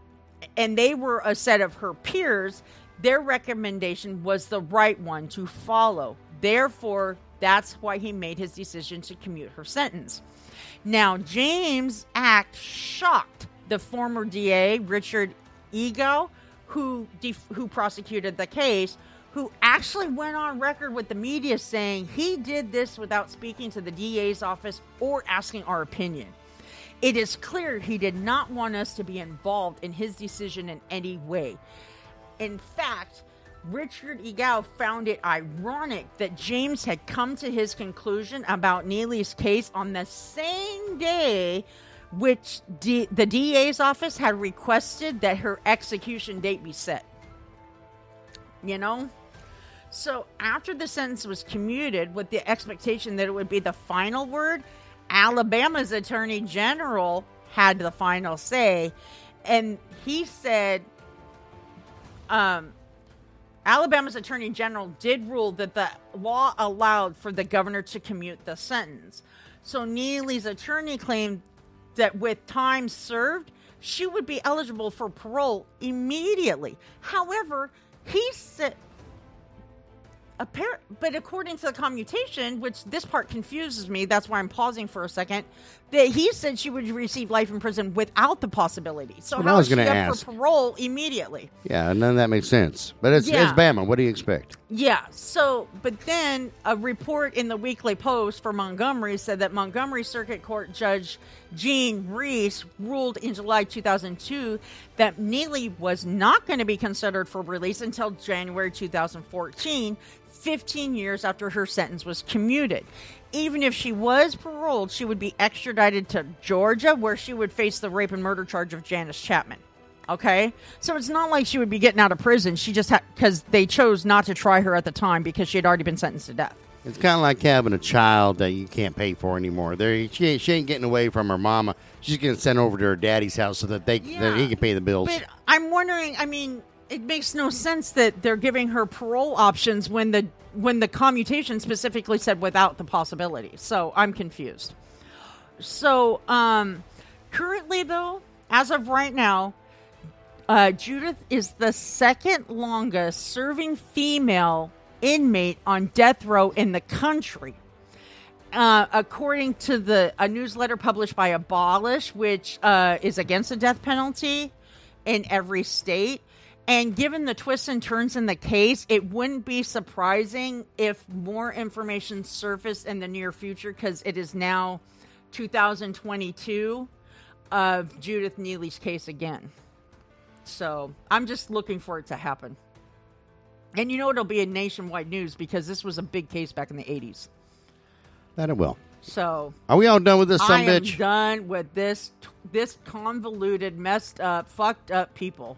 and they were a set of her peers, their recommendation was the right one to follow. Therefore, that's why he made his decision to commute her sentence. Now, James' act shocked the former DA, Richard Igou, who, def- who prosecuted the case, who actually went on record with the media saying he did this without speaking to the DA's office or asking our opinion. It is clear he did not want us to be involved in his decision in any way. In fact, Richard Igou found it ironic that James had come to his conclusion about Neelley's case on the same day which D- the DA's office had requested that her execution date be set. You know? So after the sentence was commuted with the expectation that it would be the final word, Alabama's attorney general had the final say. And he said, um, Alabama's attorney general did rule that the law allowed for the governor to commute the sentence. So Neelley's attorney claimed that with time served, she would be eligible for parole immediately. However, he said appar- but according to the commutation, which this part confuses me, that's why I'm pausing for a second. That he said she would receive life in prison without the possibility. So what I was is she gonna up ask. for parole immediately? Yeah, none of that makes sense. But it's, Yeah. it's Bama. What do you expect? Yeah. So, but then a report in the Weekly Post for Montgomery said that Montgomery Circuit Court Judge Jean Reese ruled in July 2002 that Neelley was not going to be considered for release until January 2014, 15 years after her sentence was commuted. Even if she was paroled, she would be extradited to Georgia, where she would face the rape and murder charge of Janice Chapman. Okay, so it's not like she would be getting out of prison. She just had because they chose not to try her at the time because she had already been sentenced to death. It's kind of like having a child that you can't pay for anymore. There, she ain't, she ain't getting away from her mama. She's getting sent over to her daddy's house so that they that he can pay the bills. But I'm wondering. I mean, it makes no sense that they're giving her parole options when the when the commutation specifically said without the possibility. So I'm confused. So um, currently, though, as of right now, uh, Judith is the second longest serving female inmate on death row in the country. Uh, according to the a newsletter published by Abolish, which uh, is against the death penalty in every state, and given the twists and turns in the case, it wouldn't be surprising if more information surfaced in the near future because it is now 2022 of Judith Neelley's case again. So I'm just looking for it to happen. And you know it'll be in nationwide news because this was a big case back in the 80s. that it will. So Are we all done with this I am bitch? done with this this convoluted, messed up, fucked up people.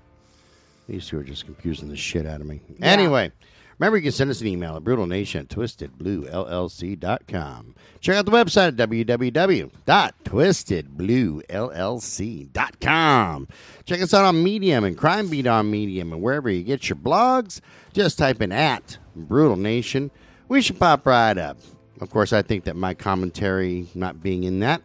These two are just confusing the shit out of me. Anyway, remember you can send us an email at brutalnation at twistedbluellc.com. Check out the website at www.twistedbluellc.com. Check us out on Medium and Crime Beat on Medium and wherever you get your blogs. Just type in at Brutal Nation. We should pop right up. Of course, I think that my commentary not being in that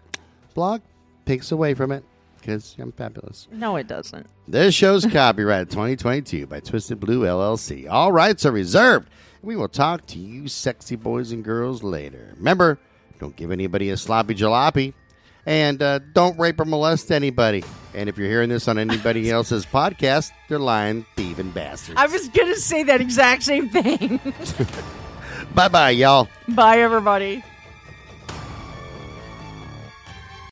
blog takes away from it because I'm fabulous. No, it doesn't. This show's copyright 2022 by Twisted Blue LLC. All rights are reserved. We will talk to you sexy boys and girls later. Remember, don't give anybody a sloppy jalopy. And uh, don't rape or molest anybody. And if you're hearing this on anybody else's podcast, they're lying, thieving bastards. I was gonna say that exact same thing. Bye bye, y'all. Bye, everybody.